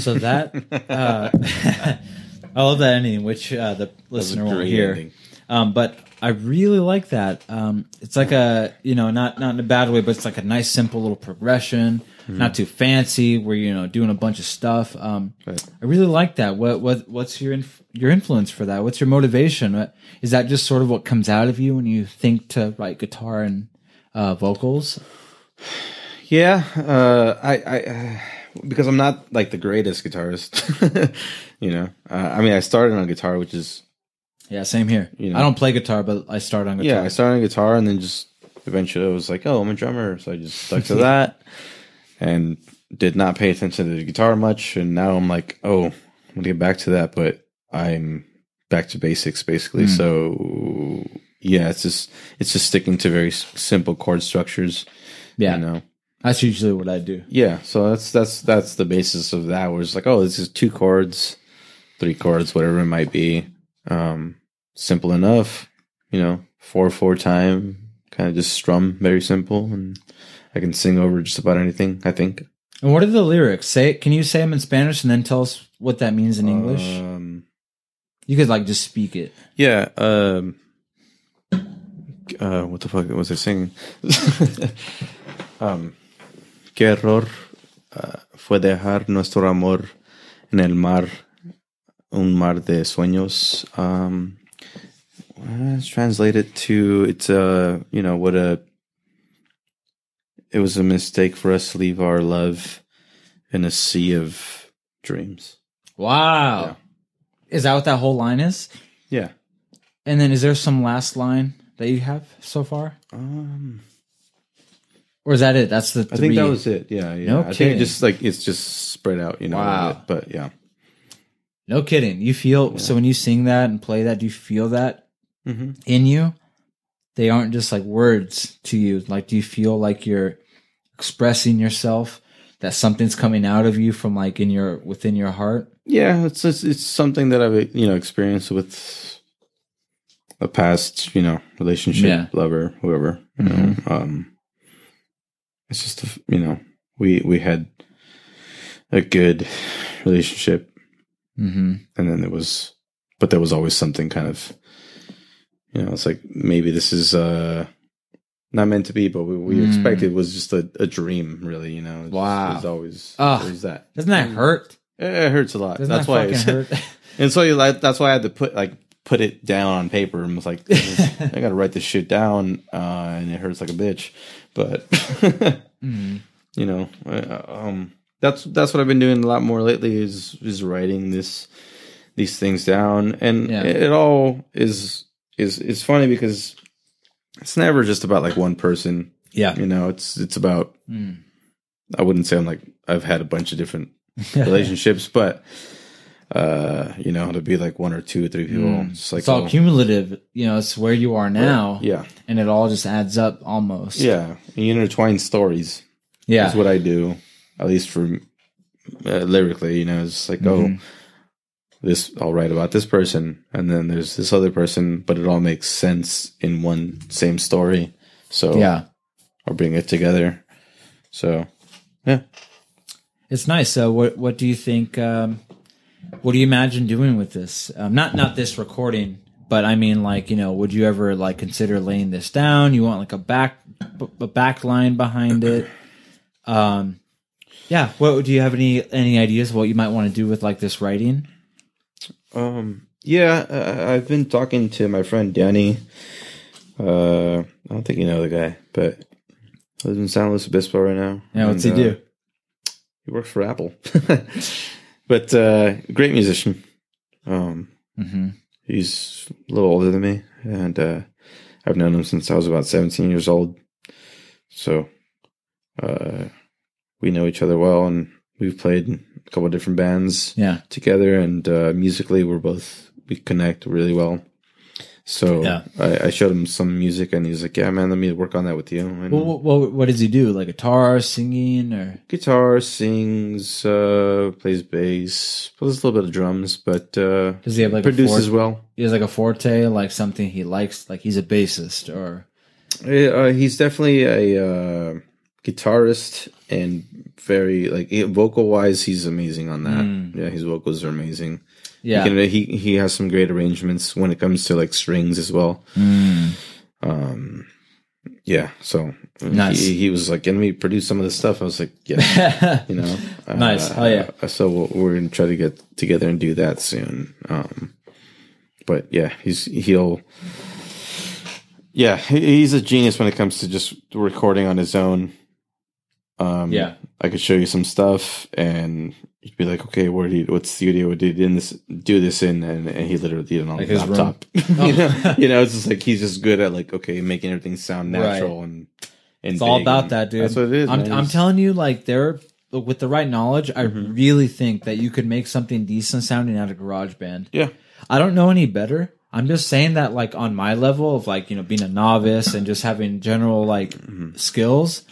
So that uh, [LAUGHS] I love that ending, which uh, the That was a listener won't hear. Um, but I really like that. Um, it's like a you know not not in a bad way, but it's like a nice simple little progression, Hmm. not too fancy. Where you know doing a bunch of stuff. Um, Right. I really like that. What what what's your inf- your influence for that? What's your motivation? What- Is that just sort of what comes out of you when you think to write guitar and uh, vocals? [SIGHS] Yeah, uh, I, I, uh, because I'm not like the greatest guitarist, [LAUGHS] you know. Uh, I mean, I started on guitar, which is Yeah, same here. You know. I don't play guitar, but I start on guitar. yeah. I started on guitar, and then just eventually I was like, oh, I'm a drummer, so I just stuck to [LAUGHS] that, and did not pay attention to the guitar much. And now I'm like, oh, I'm gonna get back to that, but I'm back to basics basically. Mm. So yeah, it's just it's just sticking to very simple chord structures. yeah. you know. That's usually what I do. Yeah, so that's that's that's the basis of that. Where it's like, oh, this is two chords, three chords, whatever it might be. Um, simple enough, you know, four four time, kind of just strum, very simple, and I can sing over just about anything. I think. And what are the lyrics? Say, can you say them in Spanish and then tell us what that means in English? Um, You could like just speak it. yeah. Um, uh, what the fuck was I singing? [LAUGHS] um, qué error uh, fue dejar nuestro amor en el mar, un mar de sueños. Um, let's translate it to it's a you know what a it was a mistake for us to leave our love in a sea of dreams. Wow. Yeah. Is that what that whole line is? Yeah. And then is there some last line that you have so far? Um, Or is that it? That's the I think that was it. Yeah, yeah. No I think kidding. it just like it's just spread out, you know. Wow. But yeah. No kidding. You feel so when you sing that and play that, do you feel that Mm-hmm. in you? they aren't just like words to you? Like, do you feel like you're expressing yourself? That something's coming out of you from like in your within your heart. Yeah, it's it's, it's something that I've you know experienced with a past you know relationship, Yeah. lover, whoever. You know, um, it's just a- you know we we had a good relationship, Mm-hmm. and then there was, but there was always something kind of, you know, it's like maybe this is uh not meant to be, but we, we Mm. expected was just a, a dream, really. You know, It's- Wow. It's always Ugh. always that. Doesn't that hurt? It, it hurts a lot. Doesn't that's that why. hurt? [LAUGHS] [LAUGHS] And so you like that's why I had to put like put it down on paper and was like [LAUGHS] I got to write this shit down uh, and it hurts like a bitch. But [LAUGHS] Mhm. you know, uh, um, that's that's what I've been doing a lot more lately is is writing this these things down and Yeah. it, all is is is funny because it's never just about like one person. Yeah. You know, it's it's about Mm. I wouldn't say I'm like I've had a bunch of different [LAUGHS] relationships, but uh, you know, to be like one or two or three people, Mm. it's like it's all oh, cumulative. You know, it's where you are now, yeah, and it all just adds up almost. yeah. You intertwine stories. yeah. is what I do, at least for uh, lyrically. You know, it's like Mhm. oh, this I'll write about this person, and then there's this other person, but it all makes sense in one same story. So yeah. I'll bring it together. So yeah, It's nice. So, what what do you think? Um, what do you imagine doing with this? Um, not not this recording, but I mean, like you know, would you ever like consider laying this down? You want like a back a back line behind it? Um, yeah. What do you have any any ideas of what you might want to do with like this writing? Um, yeah, uh, I've been talking to my friend Danny. Uh, I don't think you know the guy, but he lives in San Luis Obispo right now. Yeah. What's he And, uh, do? He works for Apple, [LAUGHS] but uh, great musician. Um, hmm he's a little older than me, and uh, I've known him since I was about seventeen years old. So, uh, we know each other well, and we've played a couple of different bands Yeah. together and uh, musically we're both we connect really well so Yeah. I, I showed him some music and he's like yeah man let me work on that with you and Well, what, what does he do? Like guitar, singing, or guitar sings uh plays bass plays a little bit of drums but uh does he have like produces a forte? well He has like a forte, like something he likes. Like he's a bassist, or uh, he's definitely a uh guitarist and very like vocal wise he's amazing on that Mm. yeah his vocals are amazing yeah. he, can, he he has some great arrangements when it comes to like strings as well Mm. um yeah so Nice. he, he was like can we produce some of this stuff i was like yeah [LAUGHS] you know Nice. Oh, yeah. uh, so we'll, we're gonna try to get together and do that soon um but yeah he's he'll yeah he's a genius when it comes to just recording on his own um Yeah. i could show you some stuff and you'd be like okay where did he what studio did he in this do this in and, and he literally did it on Like his laptop [LAUGHS] you, know, you know it's just like he's just good at like okay making everything sound natural and and It's all about and that, dude. that's what it is I'm. I'm telling you, like, there, with the right knowledge, I Mm-hmm. really think that you could make something decent sounding out of GarageBand. yeah I don't know any better. I'm just saying that, like, on my level of like, you know, being a novice and just having general like skills,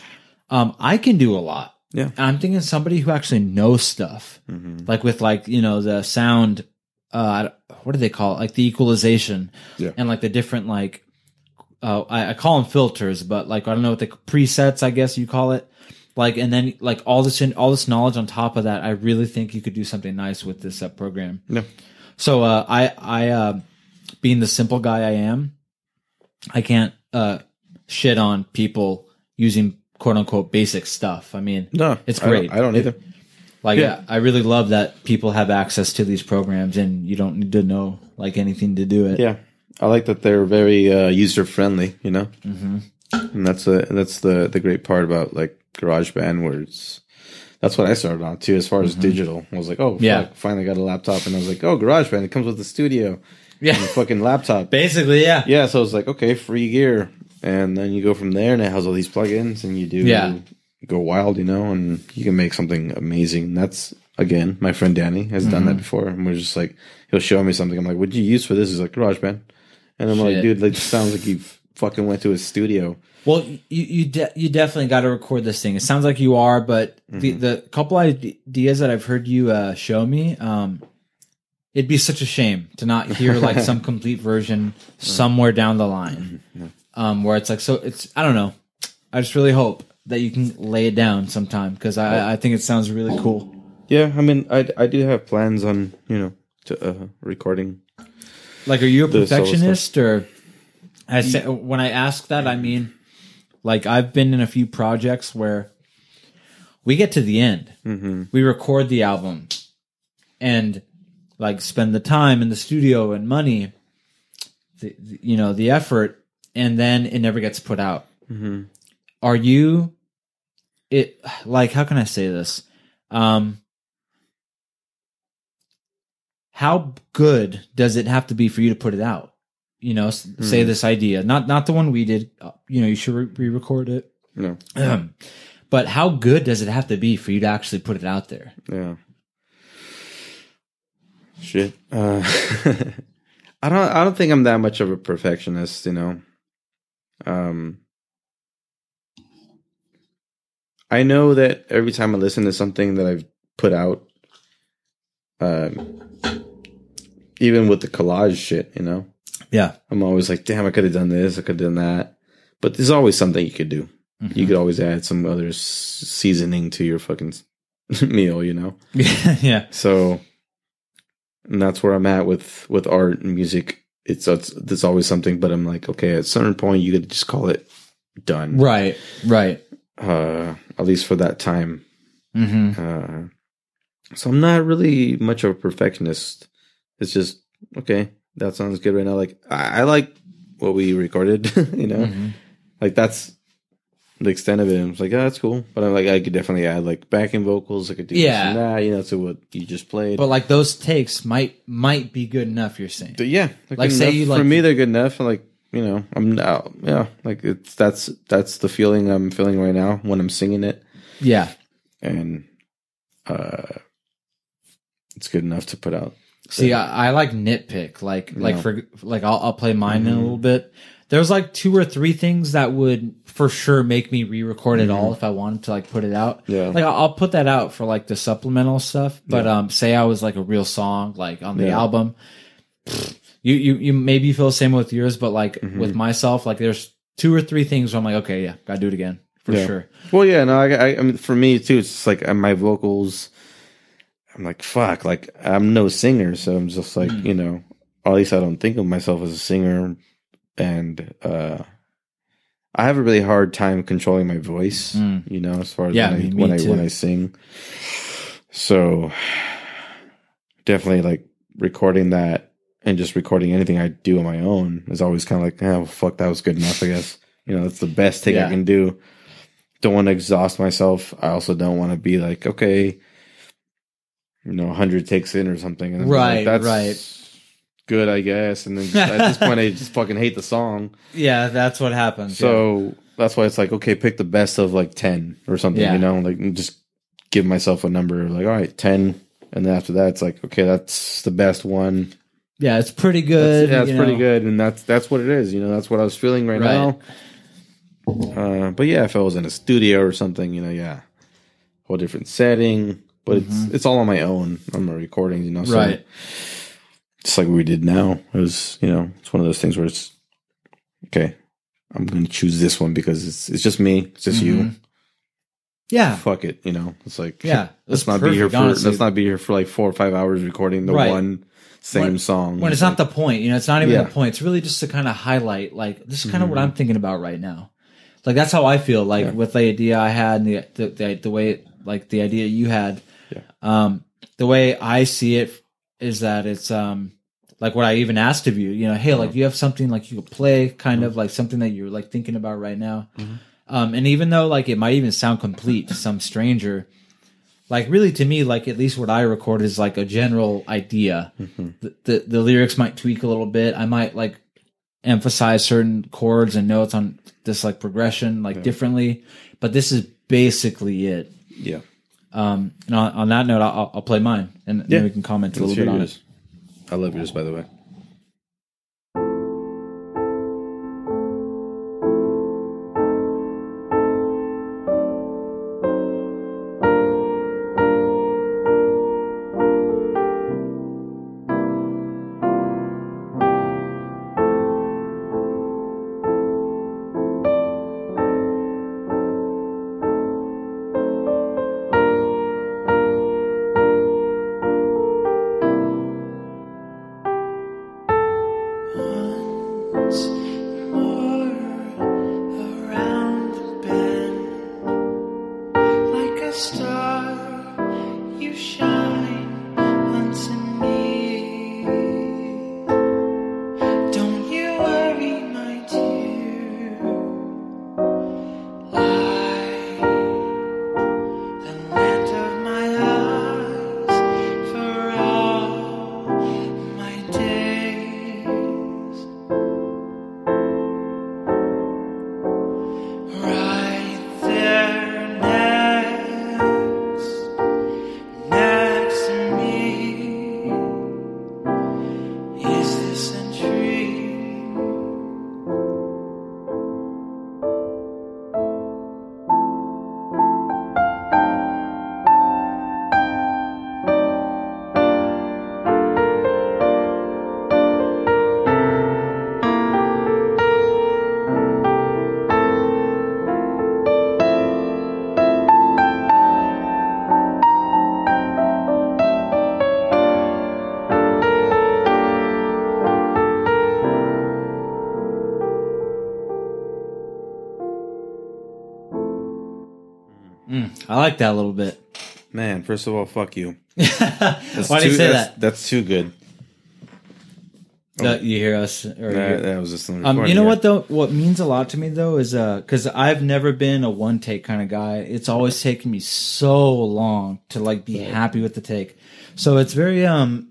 um, I can do a lot. Mm-hmm. Yeah. And I'm thinking somebody who actually knows stuff, Mhm. like with like you know the sound, uh, what do they call it? Like the equalization, Yeah. and like the different like, uh, I, I call them filters, but like I don't know what the presets, I guess you call it. Like and then like all this all this knowledge on top of that, I really think you could do something nice with this uh, program. Yeah. So uh, I I uh, being the simple guy I am, I can't uh, shit on people using quote unquote basic stuff. I mean, no It's I don't- great. i don't, either like Yeah. I really love that people have access to these programs and you don't need to know like anything to do it. Yeah, I like that they're very uh, user friendly. You know, hmm and that's the that's the the great part about like GarageBand, where it's that's what I started on too. As far as digital, I was like, oh, Yeah. yeah, finally got a laptop, and I was like, oh, GarageBand, it comes with the studio, Yeah. fucking laptop. [LAUGHS] Basically, yeah. Yeah, so I was like, okay, free gear, and then you go from there, and it has all these plugins, and you do Yeah. go wild, you know, and you can make something amazing. And that's again, my friend Danny has done Mm-hmm. that before, and we're just like, he'll show me something. I'm like, what'd you use for this? He's like, GarageBand, and I'm like, dude, like, sounds like you've fucking went to his studio. Well, you you de- you definitely got to record this thing. It sounds like you are, but the the couple ideas that I've heard you uh, show me, um, it'd be such a shame to not hear like [LAUGHS] some complete version somewhere down the line, um, where it's like so. It's I don't know. I just really hope that you can lay it down sometime because I I think it sounds really cool. Yeah, I mean, I I do have plans on you know to uh, recording. Like, are you a perfectionist or? I say when I ask that, I mean, like I've been in a few projects where we get to the end, Mm-hmm. we record the album, and like spend the time in the studio and money, the, the- you know, the effort, and then it never gets put out. Mm-hmm. Are you? It like how can I say this? Um, how good does it have to be for you to put it out? You know, s- say this idea, not not the one we did. uh, You know, you should re- re-record it. No, Um, but how good does it have to be for you to actually put it out there? yeah. Shit. Uh, [LAUGHS] I don't. I don't think I'm that much of a perfectionist. You know. Um. I know that every time I listen to something that I've put out, um, even with the collage shit, you know, Yeah, I'm always like, damn, I could have done this, I could have done that. But there's always something you could do. You could always add some other s- seasoning to your fucking [LAUGHS] meal, you know. [LAUGHS] yeah, So, and that's where I'm at with with art and music. It's, it's there's always something, but I'm like, okay, at a certain point, you could just call it done. right, right. Uh, at least for that time. hmm Uh, so I'm not really much of a perfectionist. It's just okay. That sounds good right now. Like I, I like what we recorded. [LAUGHS] you know, Mm-hmm. like that's the extent of it. I was like, oh, that's cool. But I'm like, I could definitely add like backing vocals. I could do Yeah. this and that. You know, to what you just played. But like those takes might might be good enough. You're saying. But yeah, Like, say enough. you, for like- me, they're good enough. Like you know, I'm now yeah, like it's that's that's the feeling I'm feeling right now when I'm singing it, Yeah, and uh, it's good enough to put out. See, I, I like nitpick. Like, like Yeah. for like, I'll, I'll play mine in a Mhm. little bit. There's like two or three things that would for sure make me re-record it all if I wanted to like put it out. Yeah. Like, I'll, put that out for like the supplemental stuff. But um, say I was like a real song, like on the Yeah. album. You you you maybe feel the same with yours, but like Mhm. with myself, like there's two or three things where I'm like, okay, yeah, gotta do it again for Yeah. sure. Well, yeah, no, I, I, I mean, for me too, it's just like uh, my vocals. I'm like, fuck, like I'm no singer, so I'm just like, Mm. you know, or at least I don't think of myself as a singer, and uh I have a really hard time controlling my voice, Mm. you know, as far as Yeah, when, I, me when I when I sing. So definitely, like recording that and just recording anything I do on my own is always kind of like, oh fuck, that was good enough, I guess. You know, that's the best thing Yeah. I can do don't want to exhaust myself. I also don't want to be like, okay, you know, 100 takes in or something. And Right, like, right. Good, I guess. And then just, at this point, I just [LAUGHS] fucking hate the song. Yeah, that's what happens. So that's why it's like, okay, pick the best of like 10 or something, Yeah. you know, like just give myself a number like, all right, 10. And then after that, it's like, okay, that's the best one. yeah, it's pretty That's, good. yeah, it's pretty know. good. And that's, that's what it is. You know, that's what I was feeling right, Right. now. Uh, but yeah, if I was in a studio or something, you know, yeah, whole different setting. But it's it's all on my own. on my recordings, you know. So Right. Just like we did now. It was, you know, it's one of those things where it's okay. I'm gonna choose this one because it's it's just me. It's just you. Mhm. Yeah. Fuck it, you know. It's like Yeah. [LAUGHS] let's not be here for honestly. let's not be here for like four or five hours recording the Right. one same When- song. when it's not the point, you know, it's not even Yeah. the point. It's really just to kind of highlight, like, this is kind of Mhm. what I'm thinking about right now. Like, that's how I feel, like, Yeah. with the idea I had and the, the, the, the way, like, the idea you had. Yeah. Um, the way I see it is that it's, um, like what I even asked of you, you know, hey, like, you have something like you could play, kind of like something that you're like thinking about right now. Mhm. Um, and even though like it might even sound complete to some stranger, like really to me, like at least what I record is like a general idea Mhm. the, the the lyrics might tweak a little bit. I might like emphasize certain chords and notes on this like progression like Yeah. differently, but this is basically it. Yeah. Um, and on, on that note, I'll, I'll play mine and Yeah. then we can comment a Let's little bit hear on yours. it. I love yours by the way. Like that a little bit. Man, first of all, fuck you. [LAUGHS] Why do you say that's, that? That's too good. Uh, you hear us? Or you That, hear- that was just Um, you know here. what though? What means a lot to me though is because I've never been a one take kind of guy. It's always taken me so long to like be happy with the take. So it's very um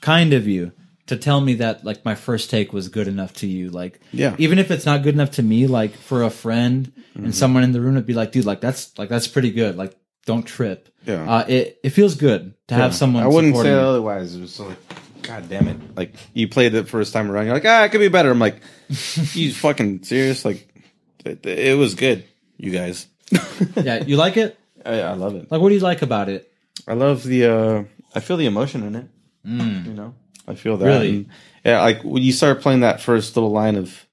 kind of you to tell me that like my first take was good enough to you. Like Yeah. even if it's not good enough to me, like for a friend Mm-hmm. and someone in the room would be like, dude, like that's like that's pretty good. Like don't trip. Yeah. Uh, it it feels good to have someone. I wouldn't say otherwise. It was so like, God damn it! Like you played it first time around, you're like, ah, it could be better. I'm like, [LAUGHS] you fucking serious? Like, it, it was good, you guys. [LAUGHS] Yeah, you like it? I, I love it. Like, what do you like about it? I love the. uh I feel the emotion in it. You know, I feel that. Really? And, yeah, like when you start playing that first little line of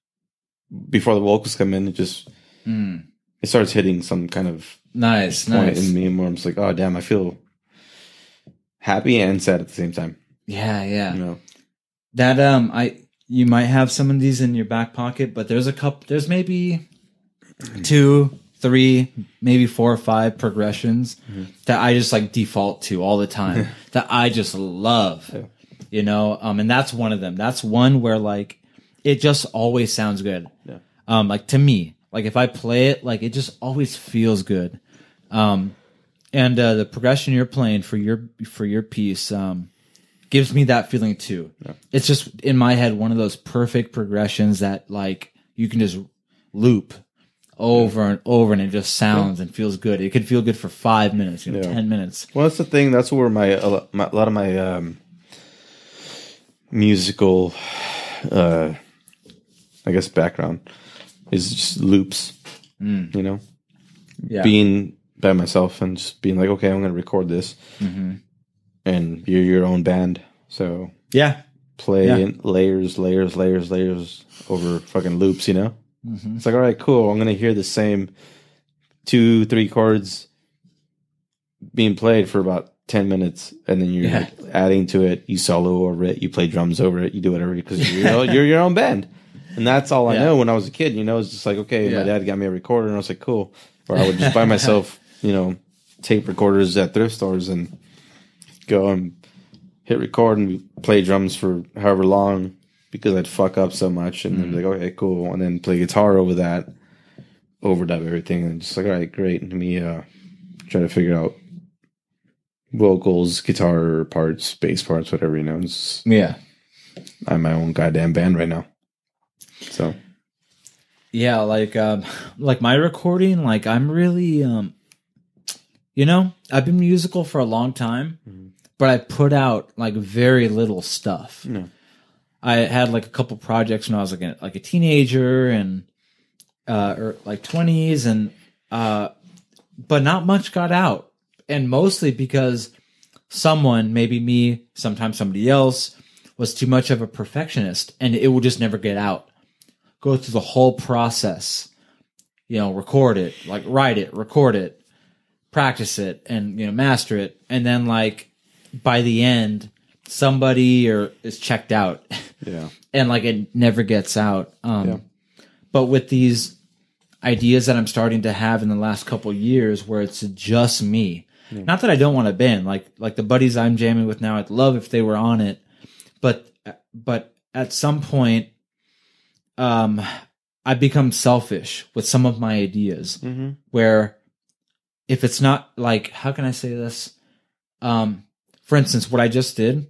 before the vocals come in, it just hmm. it starts hitting some kind of Nice, point nice. in me, where I'm just like, oh damn, I feel happy and sad at the same time. Yeah, yeah. You know. That um, I you might have some of these in your back pocket, but there's a couple. There's maybe mm-hmm. two, three, maybe four or five progressions mm-hmm. that I just like default to all the time. [LAUGHS] that I just love. You know, um, and that's one of them. That's one where like it just always sounds good. Yeah. Um, like to me, like if I play it, like it just always feels good. Um, and uh, the progression you're playing for your for your piece, um, gives me that feeling too. yeah. It's just in my head one of those perfect progressions that like you can just loop over and over and it just sounds and feels good. It could feel good for five minutes, you know, Yeah. ten minutes. Well, that's the thing. That's where my a my- a lot of my um, musical, uh, I guess, background is just loops. Hmm. You know, Yeah. being by myself and just being like, okay, I'm going to record this, mm-hmm. and you're your own band, so yeah. play Yeah. in layers, layers, layers, layers over fucking loops. You know, mm-hmm. it's like, all right, cool. I'm going to hear the same two, three chords being played for about 10 minutes and then you're Yeah. like adding to it. You solo over it. You play drums over it. You do whatever because you're, your own- you're your own band. And that's all i Yeah. know. When i was a kid you know it's just like okay Yeah. my dad got me a recorder and i was like cool. Or i would just buy myself [LAUGHS] you know tape recorders at thrift stores and go and hit record and play drums for however long because i'd fuck up so much and then be like okay cool. And then play guitar over that overdub everything and just like all right great. And me uh try to figure out vocals, guitar parts, bass parts, whatever, you know. It's, Yeah. I'm my own goddamn band right now. So Yeah, like um like my recording, like I'm really um you know, I've been musical for a long time, but I put out like very little stuff. Yeah. I had like a couple projects when I was like a, like a teenager and uh or like 20s and uh but not much got out. And mostly because someone, maybe me, sometimes somebody else was too much of a perfectionist and it will just never get out go through the whole process you know record it like write it record it practice it and you know master it and then like by the end somebody or is checked out [LAUGHS] yeah. and like it never gets out um Yeah. but with these ideas that i'm starting to have in the last couple years where it's just me not that i don't want a band like like the buddies i'm jamming with now i'd love if they were on it but but at some point um i become selfish with some of my ideas Mm-hmm. where if it's not like how can i say this um for instance what i just did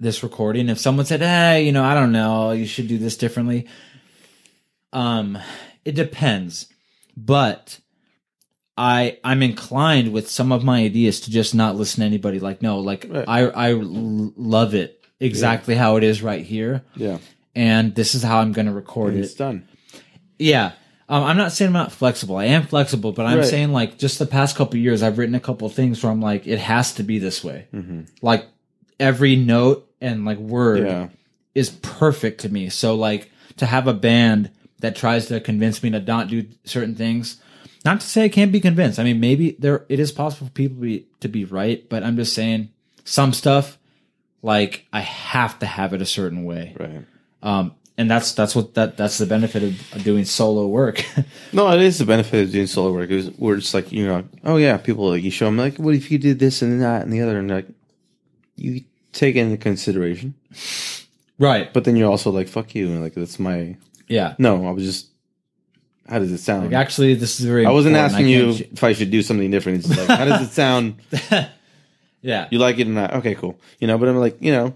this recording if someone said hey you know i don't know you should do this differently um it depends but i i'm inclined with some of my ideas to just not listen to anybody like no like Right. i i love it exactly how it is right here Yeah. and this is how i'm going to record It's it done. yeah. Um, I'm not saying I'm not flexible. I am flexible, but I'm Right. saying like just the past couple years, I've written a couple things where I'm like, it has to be this way. Like every note and like word Yeah. is perfect to me. So like to have a band that tries to convince me to not do certain things, not to say I can't be convinced. I mean, maybe there it is possible for people to be, to be right, but I'm just saying some stuff like I have to have it a certain way. Right. Um, and that's that's what that that's the benefit of, of doing solo work. [LAUGHS] No, it is the benefit of doing solo work. It was, where it's like you know, oh yeah, people like you show them like, what if you did this and that and the other, and like you take into consideration, right. but then you're also like, fuck you, and like that's my Yeah. no. I was just, how does it sound? Like actually, this is very. I wasn't asking I you can't if I should do something different. It's like, how does it sound? [LAUGHS] yeah. You like it or not? Okay, cool. You know, but I'm like, you know,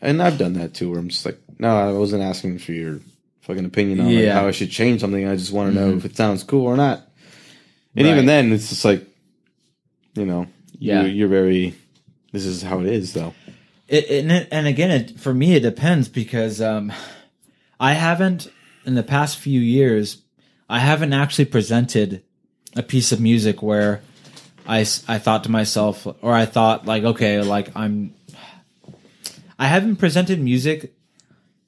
and I've done that too, where I'm just like, no, I wasn't asking for your fucking opinion on like, how I should change something. I just want to know if it sounds cool or not. And even then, it's just like, you know, Yeah. you, you're very. This is how it is, though. It, and, it, and again, it, for me, it depends because um, I haven't in the past few years. I haven't actually presented a piece of music where I, I thought to myself, or I thought like, okay, like I'm. I haven't presented music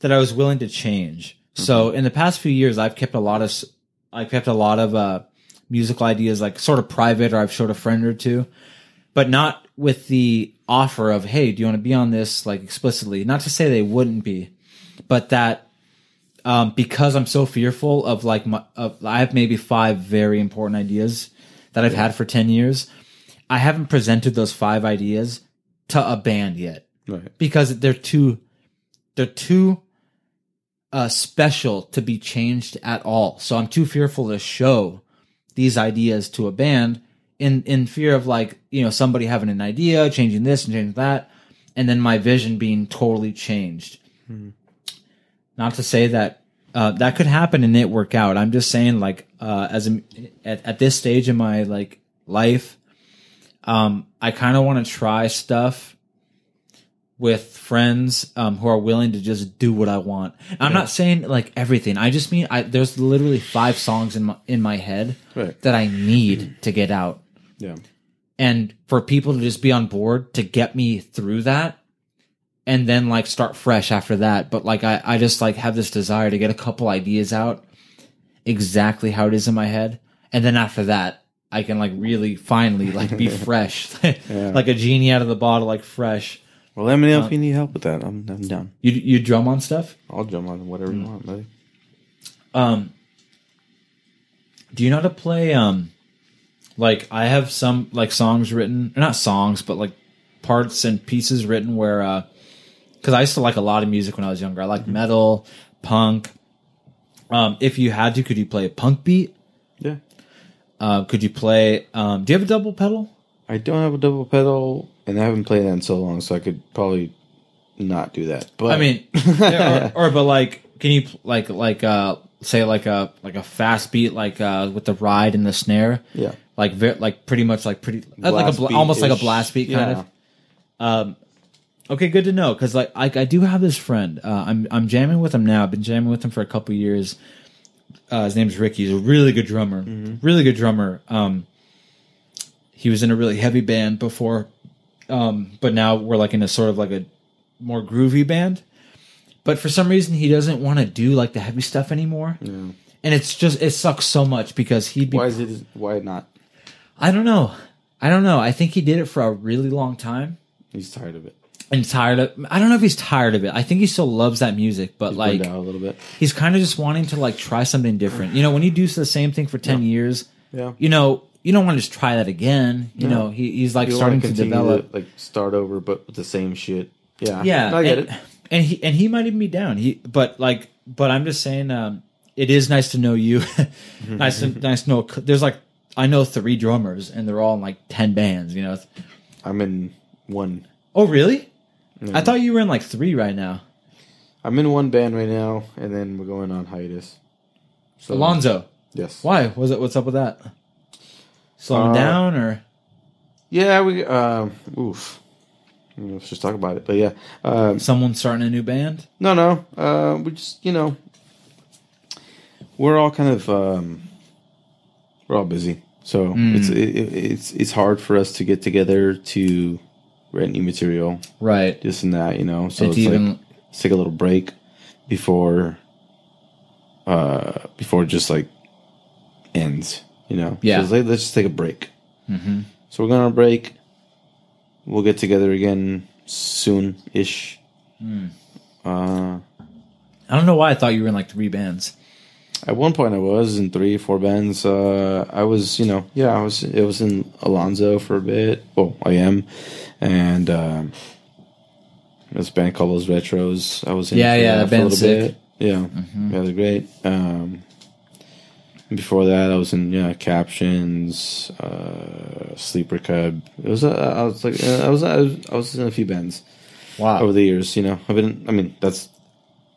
that I was willing to change. So in the past few years, I've kept a lot of, I've kept a lot of uh, musical ideas like sort of private, or I've showed a friend or two but not with the offer of hey do you want to be on this like explicitly not to say they wouldn't be but that um, because i'm so fearful of like my of, i have maybe five very important ideas that i've had for 10 years i haven't presented those five ideas to a band yet Right. because they're too they're too uh, special to be changed at all. So I'm too fearful to show these ideas to a band in in fear of like you know somebody having an idea, changing this and changing that, and then my vision being totally changed. Not to say that uh, that could happen and it work out. I'm just saying like uh, as a, at, at this stage in my like life, um, I kind of want to try stuff with friends um, who are willing to just do what I want. I'm not saying like everything. I just mean I, there's literally five songs in my in my head Right. that I need to get out, Yeah. and for people to just be on board to get me through that, and then like start fresh after that. But like I I just like have this desire to get a couple ideas out, exactly how it is in my head, and then after that. I can like really finally like be [LAUGHS] fresh, [LAUGHS] like a genie out of the bottle, like fresh. Well, let me know Uh, if you need help with that. I'm, I'm down. You you drum on stuff? I'll drum on whatever Hmm. you want, buddy. Um, do you know how to play? Um, like I have some like songs written, not songs, but like parts and pieces written where, uh, because I used to like a lot of music when I was younger. I like metal, punk. Um, if you had to, could you play a punk beat? Yeah. Uh, could you play? Um, do you have a double pedal? I don't have a double pedal, and I haven't played that in so long, so I could probably not do that. But I mean, [LAUGHS] or, or but like, can you like like uh say like a like a fast beat like uh with the ride and the snare? yeah, like very, like pretty much like pretty uh, like a Blast almost like a blast beat kind Yeah. of. Um, okay, good to know because like I, I do have this friend. Uh, I'm I'm jamming with him now. I've been jamming with him for a couple years. Uh, his name's Ricky. He's a really good drummer. Mm-hmm. Really good drummer. Um, he was in a really heavy band before, um, but now we're like in a sort of like a more groovy band. But for some reason, he doesn't want to do like the heavy stuff anymore. Yeah. And it's just it sucks so much because he'd be Why is it? Why not? I don't know. I don't know. I think he did it for a really long time He's tired of it. And tired of. I don't know if he's tired of it. I think he still loves that music, but He's like out a little bit. he's kind of just wanting to like try something different. You know, when you do the same thing for ten years, Yeah. you know, you don't want to just try that again. You No. know, he, he's like You starting to continue develop. like start over, but with the same shit. Yeah, yeah, I get and, it. And he and he might even be down. He but like but I'm just saying, um, it is nice to know you. [LAUGHS] [LAUGHS] nice to nice to know. There's like I know three drummers and they're all in like ten bands. You know. I'm in one. Oh really? I thought you were in like three right now. I'm in one band right now, and then we're going on hiatus. So Alonzo. Yes. Why? Was it? What's up with that? Slowing Uh, down or? Yeah, we. Um, oof. Know, Let's just talk about it. But yeah, um, Someone starting a new band? no, no. Uh, we just, you know, we're all kind of, um, we're all busy, so Hmm. it's it, it- it's it's hard for us to get together to rent new material, Right. this and that. You know, so It's it's, even- like let's take a little break before, uh, before it just like ends. You know, Yeah. So like, let's just take a break. Mm-hmm. So we're going on a break. We'll get together again soon ish. Hmm. Uh, I don't know why I thought you were in like three bands. At one point, I was in three, four bands. Uh, I was, you know, yeah, I was. It was in Alonzo for a bit. Well, I am, and um, this band called Los Retros. I was in. Yeah, yeah, that band's sick. bit. Yeah, yeah, they're great. Um, before that, I was in yeah captions, uh, sleeper cub. It was. Uh, I was like, uh, I was. I was. In a few bands Wow. over the years. You know, I've been. I mean, that's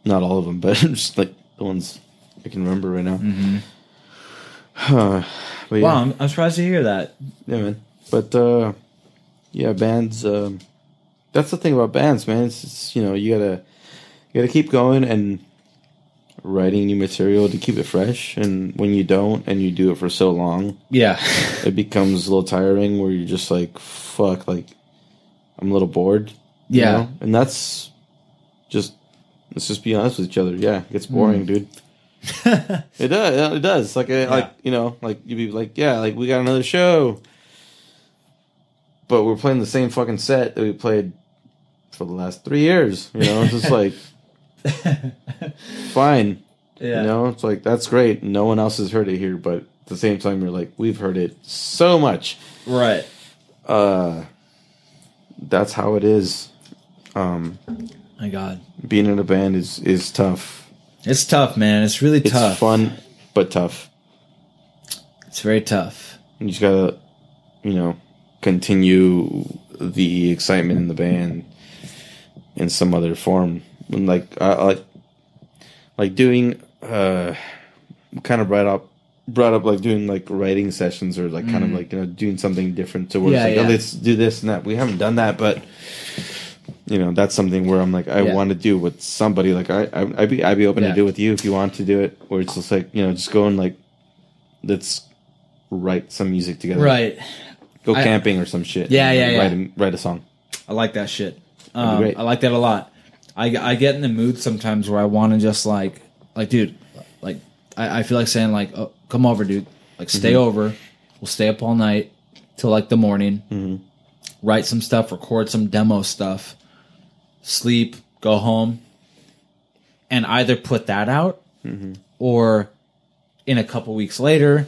not all of them, [LAUGHS] but just like the ones I can remember right now. Mm-hmm. [SIGHS] Uh, but yeah, Wow, I'm, I'm surprised to hear that. yeah, man. But uh, yeah, bands. Um, that's the thing about bands, man. It's, it's you know you gotta you gotta keep going and writing new material to keep it fresh. And when you don't, and you do it for so long, Yeah. [LAUGHS] it becomes a little tiring. Where you're just like, fuck, like I'm a little bored. you Yeah. know? and that's just let's just be honest with each other. Yeah, it gets boring, dude. [LAUGHS] It does. It does. Like, uh, like you know, like you'd be like, yeah, like we got another show, but we're playing the same fucking set that we played for the last three years. You know, it's just like [LAUGHS] fine. yeah. You know, it's like that's great. No one else has heard it here, but at the same time, you're like, we've heard it so much. Right. Uh, that's how it is. Um, My God. being in a band is is tough. It's tough, man. It's really It's tough. fun, but tough. It's very tough. You just gotta, you know, continue the excitement in the band in some other form. And like, like, like doing, uh, kind of brought up, brought up like doing like writing sessions or like kind of like you know doing something different to where Yeah, like, yeah. oh, let's do this and that. We haven't done that, but you know, that's something where I'm like, I Yeah. want to do with somebody. Like, I, I I'd be, I'd be open to do with you if you want to do it. Where it's just like, you know, just go and like, let's write some music together. Right. Go I- camping or some shit. Yeah, yeah, yeah. Write a, write a song. I like that shit. Um, great. I like that a lot. I, I get in the mood sometimes where I want to just like like dude, like I, I feel like saying like oh, come over, dude. Like stay Mm-hmm. over. We'll stay up all night till like the morning. Mm-hmm. Write some stuff, record some demo stuff, sleep, go home, and either put that out Mm-hmm. or in a couple weeks later,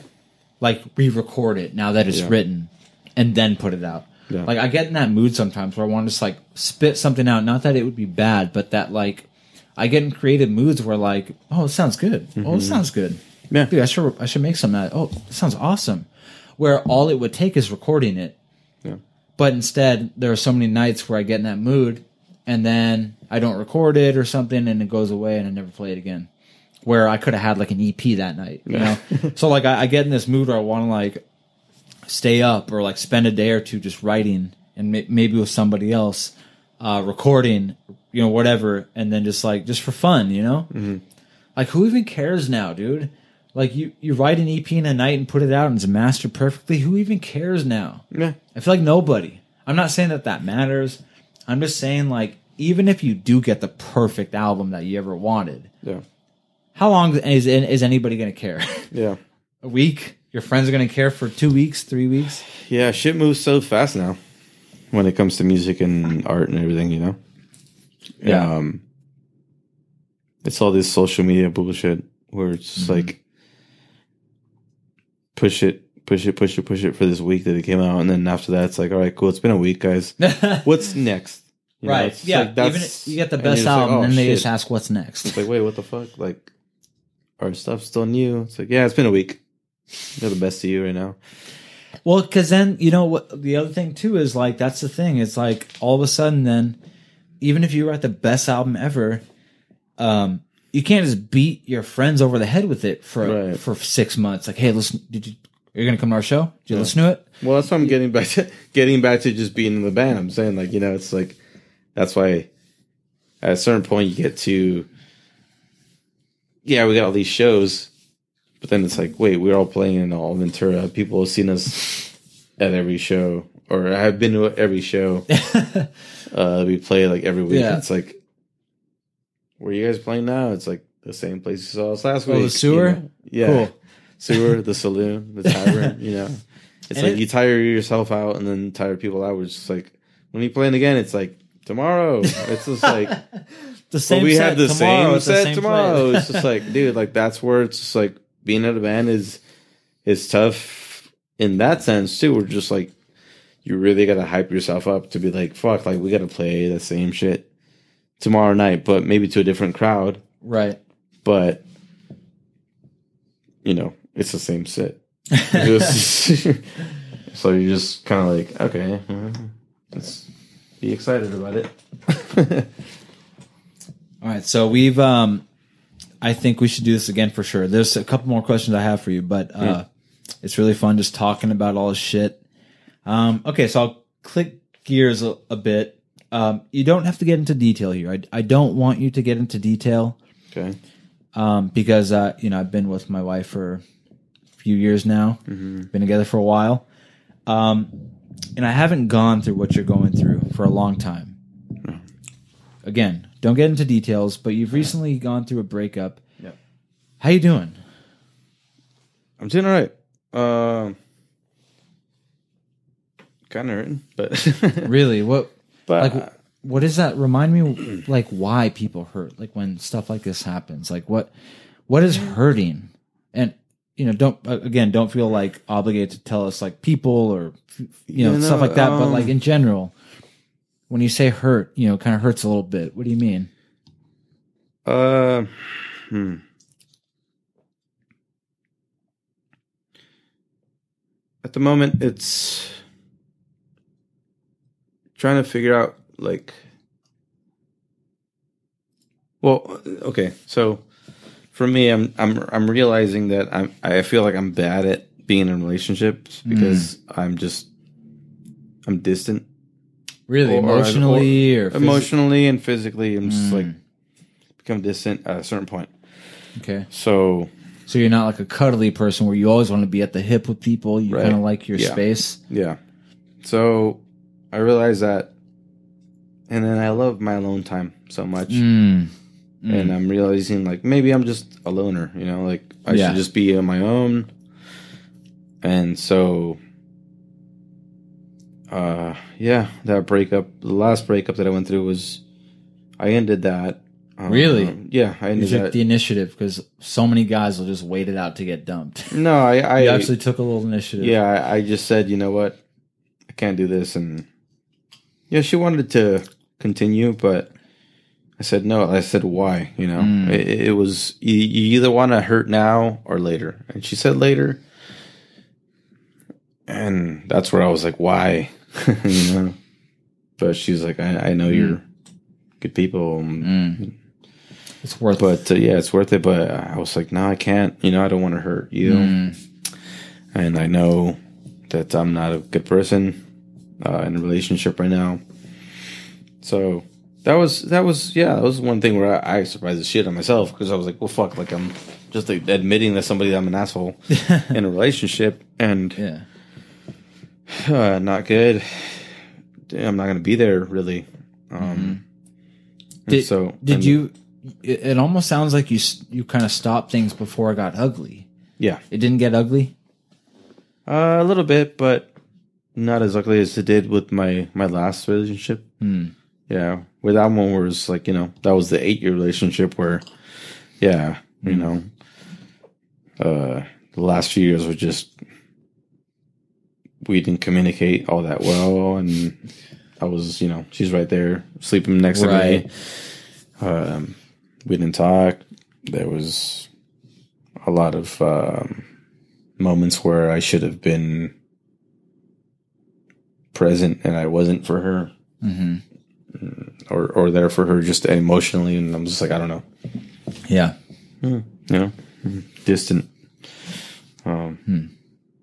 like re-record it now that it's written, and then put it out. Yeah. Like I get in that mood sometimes where I want to just like spit something out. Not that it would be bad, but that like I get in creative moods where like, oh, it sounds good. Oh, it sounds good. Mm-hmm. Yeah. dude, I should I should make some of that. Oh, it sounds awesome. Where all it would take is recording it. Yeah. But instead, there are so many nights where I get in that mood, and then I don't record it or something, and it goes away, and I never play it again. Where I could have had like an EP that night, you know. [LAUGHS] so like I, I get in this mood where I want to like stay up or like spend a day or two just writing, and may- maybe with somebody else, uh, recording, you know, whatever, and then just like just for fun, you know. Mm-hmm. Like who even cares now, dude? Like you you write an EP in a night and put it out and it's mastered perfectly. Who even cares now? Yeah. I feel like nobody. I'm not saying that that matters. I'm just saying like even if you do get the perfect album that you ever wanted, Yeah. how long is is anybody going to care? Yeah. [LAUGHS] a week? Your friends are going to care for 2 weeks, 3 weeks? Yeah. Shit moves so fast now when it comes to music and art and everything, you know? Yeah. Um, it's all this social media bullshit where it's just Mm-hmm. like push it, push it, push it, push it for this week that it came out. And then after that, it's like, all right, cool. It's been a week, guys. [LAUGHS] What's next? You right. it's yeah. like that's- even you get the and best like, album oh, and then they shit. just ask what's next. It's like, wait, what the fuck? Like, our stuff's still new. It's like, yeah, it's been a week. You're the best of you right now. Well, because then you know what the other thing too is like that's the thing. It's like all of a sudden, then even if you write the best album ever, um, you can't just beat your friends over the head with it for Right. for six months. Like, hey, listen, did you? You're gonna come to our show? Did you listen to it? Well, that's why I'm getting back to getting back to just being in the band. I'm saying like you know it's like that's why at a certain point you get to yeah we got all these shows, but then it's like wait we're all playing in all Ventura. People have seen us at every show or I have been to every show. [LAUGHS] uh, we play like every week. Yeah. It's like where are you guys playing now? It's like the same place you saw us last week. Oh, week. the sewer? you know? Yeah, Cool. [LAUGHS] sewer, the saloon, the tavern. you know, [LAUGHS] it's And like it- you tire yourself out and then tire people out. We're just like when you playing again, it's like tomorrow. It's just like the but same we set have the tomorrow same at the set same tomorrow. it's just like, dude, like that's where it's just like being in a band is is tough in that sense too. We're just like you really gotta hype yourself up to be like, fuck, like we gotta play the same shit tomorrow night, but maybe to a different crowd. right. But you know, it's the same set. [LAUGHS] [LAUGHS] So you're just kind of like, okay, uh, let's be excited about it. [LAUGHS] All right, so we've. um I think we should do this again for sure. There's a couple more questions I have for you, but uh it's really fun just talking about all this shit. Um, okay, so I'll click gears a, a bit. Um, you don't have to get into detail here. I, I don't want you to get into detail okay. um, because uh, you know I've been with my wife for a few years now. Been together for a while, um, and I haven't gone through what you're going through for a long time. Again, don't get into details, but you've recently gone through a breakup. Yep. How you doing? I'm doing all right. Um, kind of hurting, but [LAUGHS] Really? What? but Like, what does that remind me? Like, why people hurt? Like when stuff like this happens. Like what? What is hurting? And you know, don't again, don't feel like obligated to tell us like people or you know Yeah, no, stuff like that. but um, like in general, when you say hurt, you know, kind of hurts a little bit. What do you mean? uh, hmm. At the moment, it's trying to figure out like. Well, okay, so for me, I'm I'm I'm realizing that I'm I feel like I'm bad at being in relationships because I'm just I'm distant Really, Or- or- emotionally or, physi- emotionally and physically. I'm just Mm. like become distant at a certain point. Okay, So so you're not like a cuddly person where you always want to be at the hip with people. You Right. kind of like your Yeah. space. yeah, so I realized that, and then I love my alone time so much, Mm. Mm. and I'm realizing like maybe I'm just a loner. You know, like I Yeah. should just be on my own. And so, uh, yeah, that breakup, the last breakup that I went through was, I ended that. um, Really? Yeah, I You ended took that. the initiative because so many guys will just wait it out to get dumped. [LAUGHS] no, I, I you actually took a little initiative. yeah, I, I just said, you know what, I can't do this, and yeah, she wanted to continue, but I said no. I said why? You know, Mm. it, it was you, you either want to hurt now or later, and she said later, and that's where I was like, why? You [LAUGHS] know, but she's like, I, I know you're good people, Mm. It's worth but uh, yeah, it's worth it. But I was like, no, I can't. You know, I don't want to hurt you Mm. and I know that I'm not a good person uh, in a relationship right now. So that was that was yeah, that was one thing where I, I surprised the shit on myself because I was like, well, fuck, like I'm just like, admitting that somebody that I'm an asshole [LAUGHS] in a relationship and Yeah. Uh, not good. I'm not gonna be there really. Um, and Did, so did and- you? It, it almost sounds like you you kind of stopped things before it got ugly. Yeah, It didn't get ugly. uh, a little bit, but not as ugly as it did with my my last relationship. Hmm. Yeah, with that one was like you know that was the eight year relationship where, yeah, you Hmm. know, uh, the last few years were just we didn't communicate all that well, and I was you know she's right there sleeping next Right. to me. Um, we didn't talk. There was a lot of um, moments where I should have been present and I wasn't for her hmm or or there for her just emotionally and I'm just like I don't know Yeah. you know distant um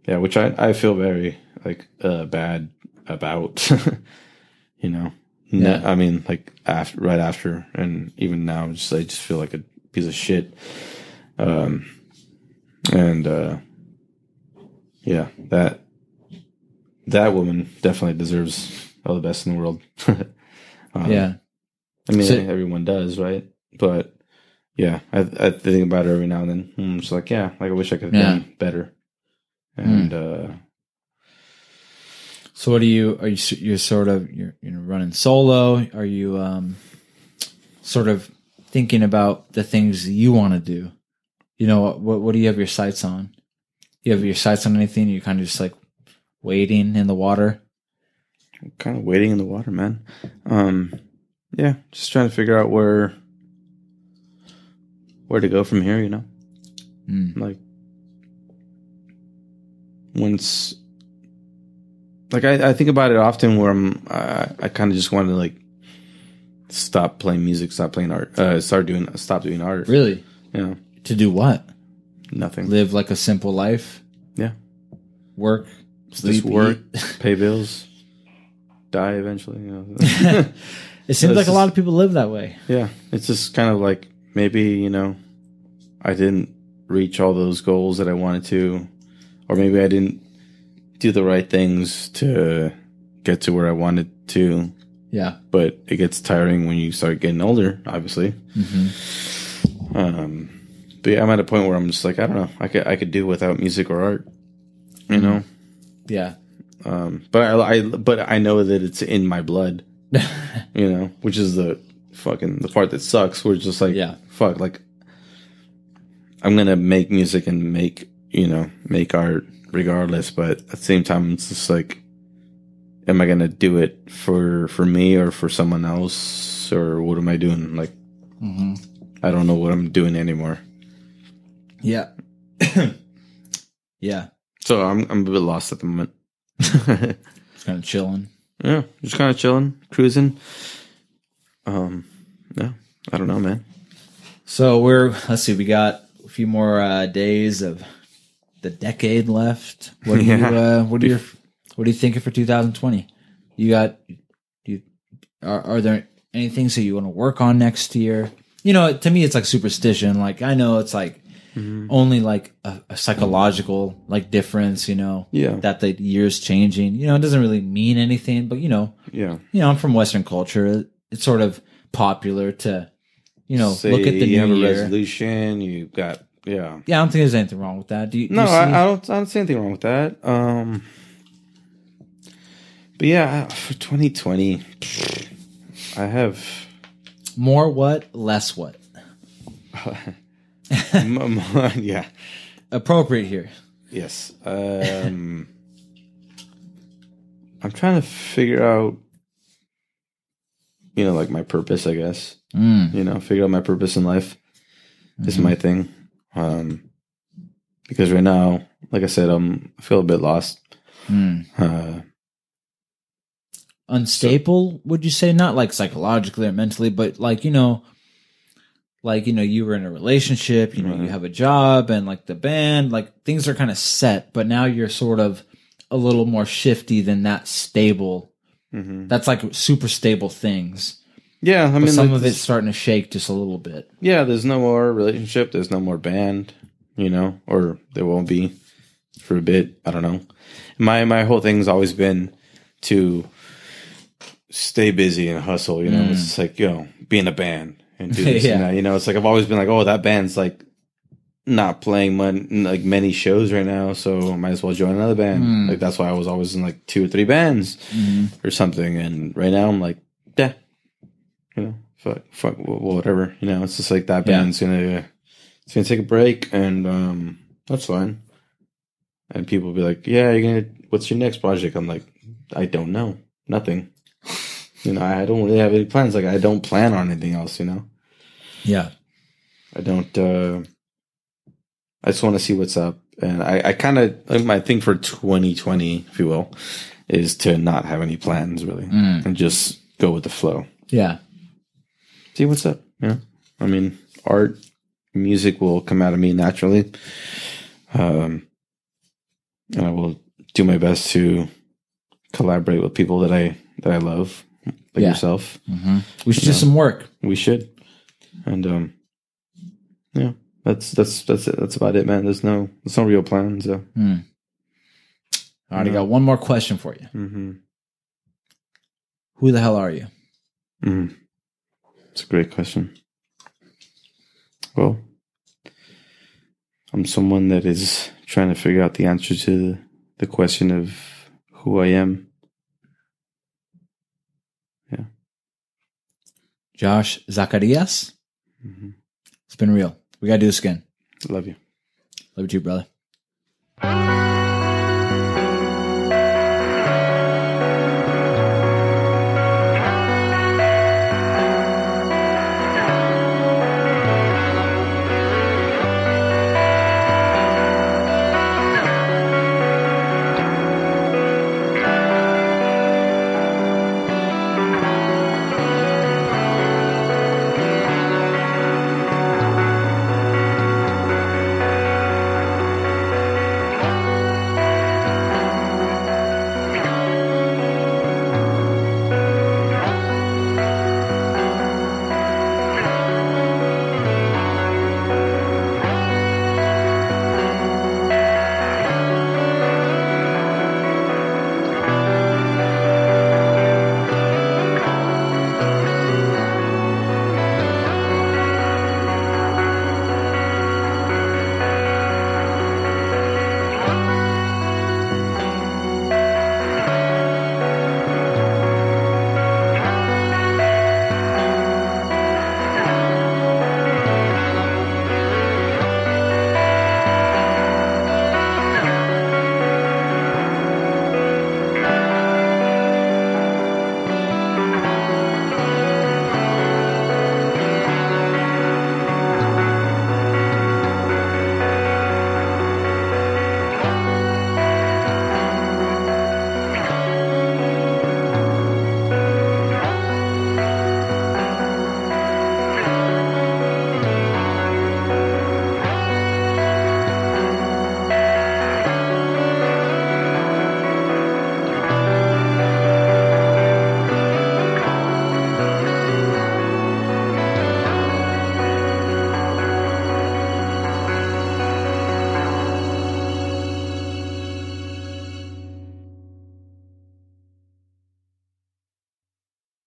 yeah which I I feel very like uh bad about [LAUGHS] you know Yeah. I mean like after right after and even now just I just feel like a piece of shit um and uh yeah that that woman definitely deserves all the best in the world [LAUGHS] um, yeah. I mean, So- everyone does, right? But yeah, I, I think about it every now and then. I'm just like, yeah, like I wish I could have Yeah. done better. And uh, So what are you? Are you you're sort of you're you know running solo? Are you um sort of thinking about the things you want to do? You know, what what do you have your sights on? You have your sights on anything? You're kind of just like waiting in the water. kind of waiting in the water, man. Um, yeah, just trying to figure out where where to go from here. You know, Mm. like once, like I, I think about it often where I'm, I, I kind of just want to like stop playing music, stop playing art, uh, start doing, stop doing art. Really? Know, To do what? nothing. Live like a simple life. Yeah. Work. Sleep. just work, [LAUGHS] pay bills, die eventually. You know. [LAUGHS] [LAUGHS] It seems It's like a lot of people live that way. Yeah, it's just kind of like maybe you know, I didn't reach all those goals that I wanted to, or maybe I didn't do the right things to get to where I wanted to. Yeah. But it gets tiring when you start getting older, obviously. hmm Um, but yeah, I'm at a point where I'm just like, I don't know, I could I could do without music or art, you know. Yeah. Um, but I, I but I know that it's in my blood. [LAUGHS] you know, which is the fucking the part that sucks. We're just like, Yeah. fuck, like I'm gonna make music and make you know make art regardless, but at the same time, it's just like, am I gonna do it for for me or for someone else or what am I doing? Like, hmm I don't know what I'm doing anymore. Yeah. [COUGHS] yeah. So I'm I'm a bit lost at the moment. It's kind of chilling. yeah, just kind of chilling, cruising. Um, yeah, I don't know, man. So we're let's see, we got a few more uh, days of the decade left. What do [LAUGHS] you Yeah. uh, what are your what are you thinking for 2020? You got do you are, are there any things that you want to work on next year? You know, to me it's like superstition. Like I know it's like only like a, a psychological like difference, you know, Yeah, that the year's changing. You know, it doesn't really mean anything, but you know, yeah. you know, I'm from Western culture. It's sort of popular to, you know, Say look at the you have new a year. resolution. You've got yeah. Yeah, I don't think there's anything wrong with that. Do you? do No, you I, I don't. I don't see anything wrong with that. Um, but yeah, for 2020, I have more what, less what? [LAUGHS] m- m- [LAUGHS] yeah, Appropriate here. yes. Um, [LAUGHS] I'm trying to figure out, you know, like my purpose. I guess Mm. you know, figure out my purpose in life is my thing. Um, because right now, like I said, I'm I feel a bit lost. Mm. Uh, Unstable, would you say? Not like psychologically or mentally, but like you know, like you know, you were in a relationship. You know, you have a job and like the band, like things are kind of set. But now you're sort of a little more shifty than that stable. mhm. That's like super stable things. Yeah, I But mean, some like, of it's starting to shake just a little bit. yeah. There's no more relationship. There's no more band. You know, or there won't be for a bit. I don't know. My my whole thing's always been to stay busy and hustle. You know, Mm. it's like you know, be in a band and do [LAUGHS] this Yeah. and that. You know, it's like I've always been like, oh, that band's like not playing mon- like many shows right now, so I might as well join another band. Mm. Like that's why I was always in like two or three bands or something. And right now I'm like, you know, fuck, fuck, whatever. You know, it's just like that Yeah. band's gonna, it's gonna take a break, and um, that's fine. And people will be like, yeah, you're gonna, what's your next project? I'm like, I don't know, nothing. [LAUGHS] You know, I don't really have any plans. Like, I don't plan on anything else. You know, Yeah. I don't. uh I just want to see what's up, and I, I kind of like my thing for 2020, if you will, is to not have any plans really, Mm. and just go with the flow. Yeah. See what's up. Yeah, I mean, art, music will come out of me naturally, um, and I will do my best to collaborate with people that I that I love, like Yeah. yourself. hmm We should do Yeah. some work. We should, and um, yeah, that's that's that's it. That's about it, man. There's no there's no real plans. So. Hmm. All right, I No. got one more question for you. Mm-hmm. Who the hell are you? Mm. It's a great question. Well, I'm someone that is trying to figure out the answer to the question of who I am. Yeah. Josh Zacarias? Mm-hmm. It's been real. We gotta do this again. Love you. Love you too, brother.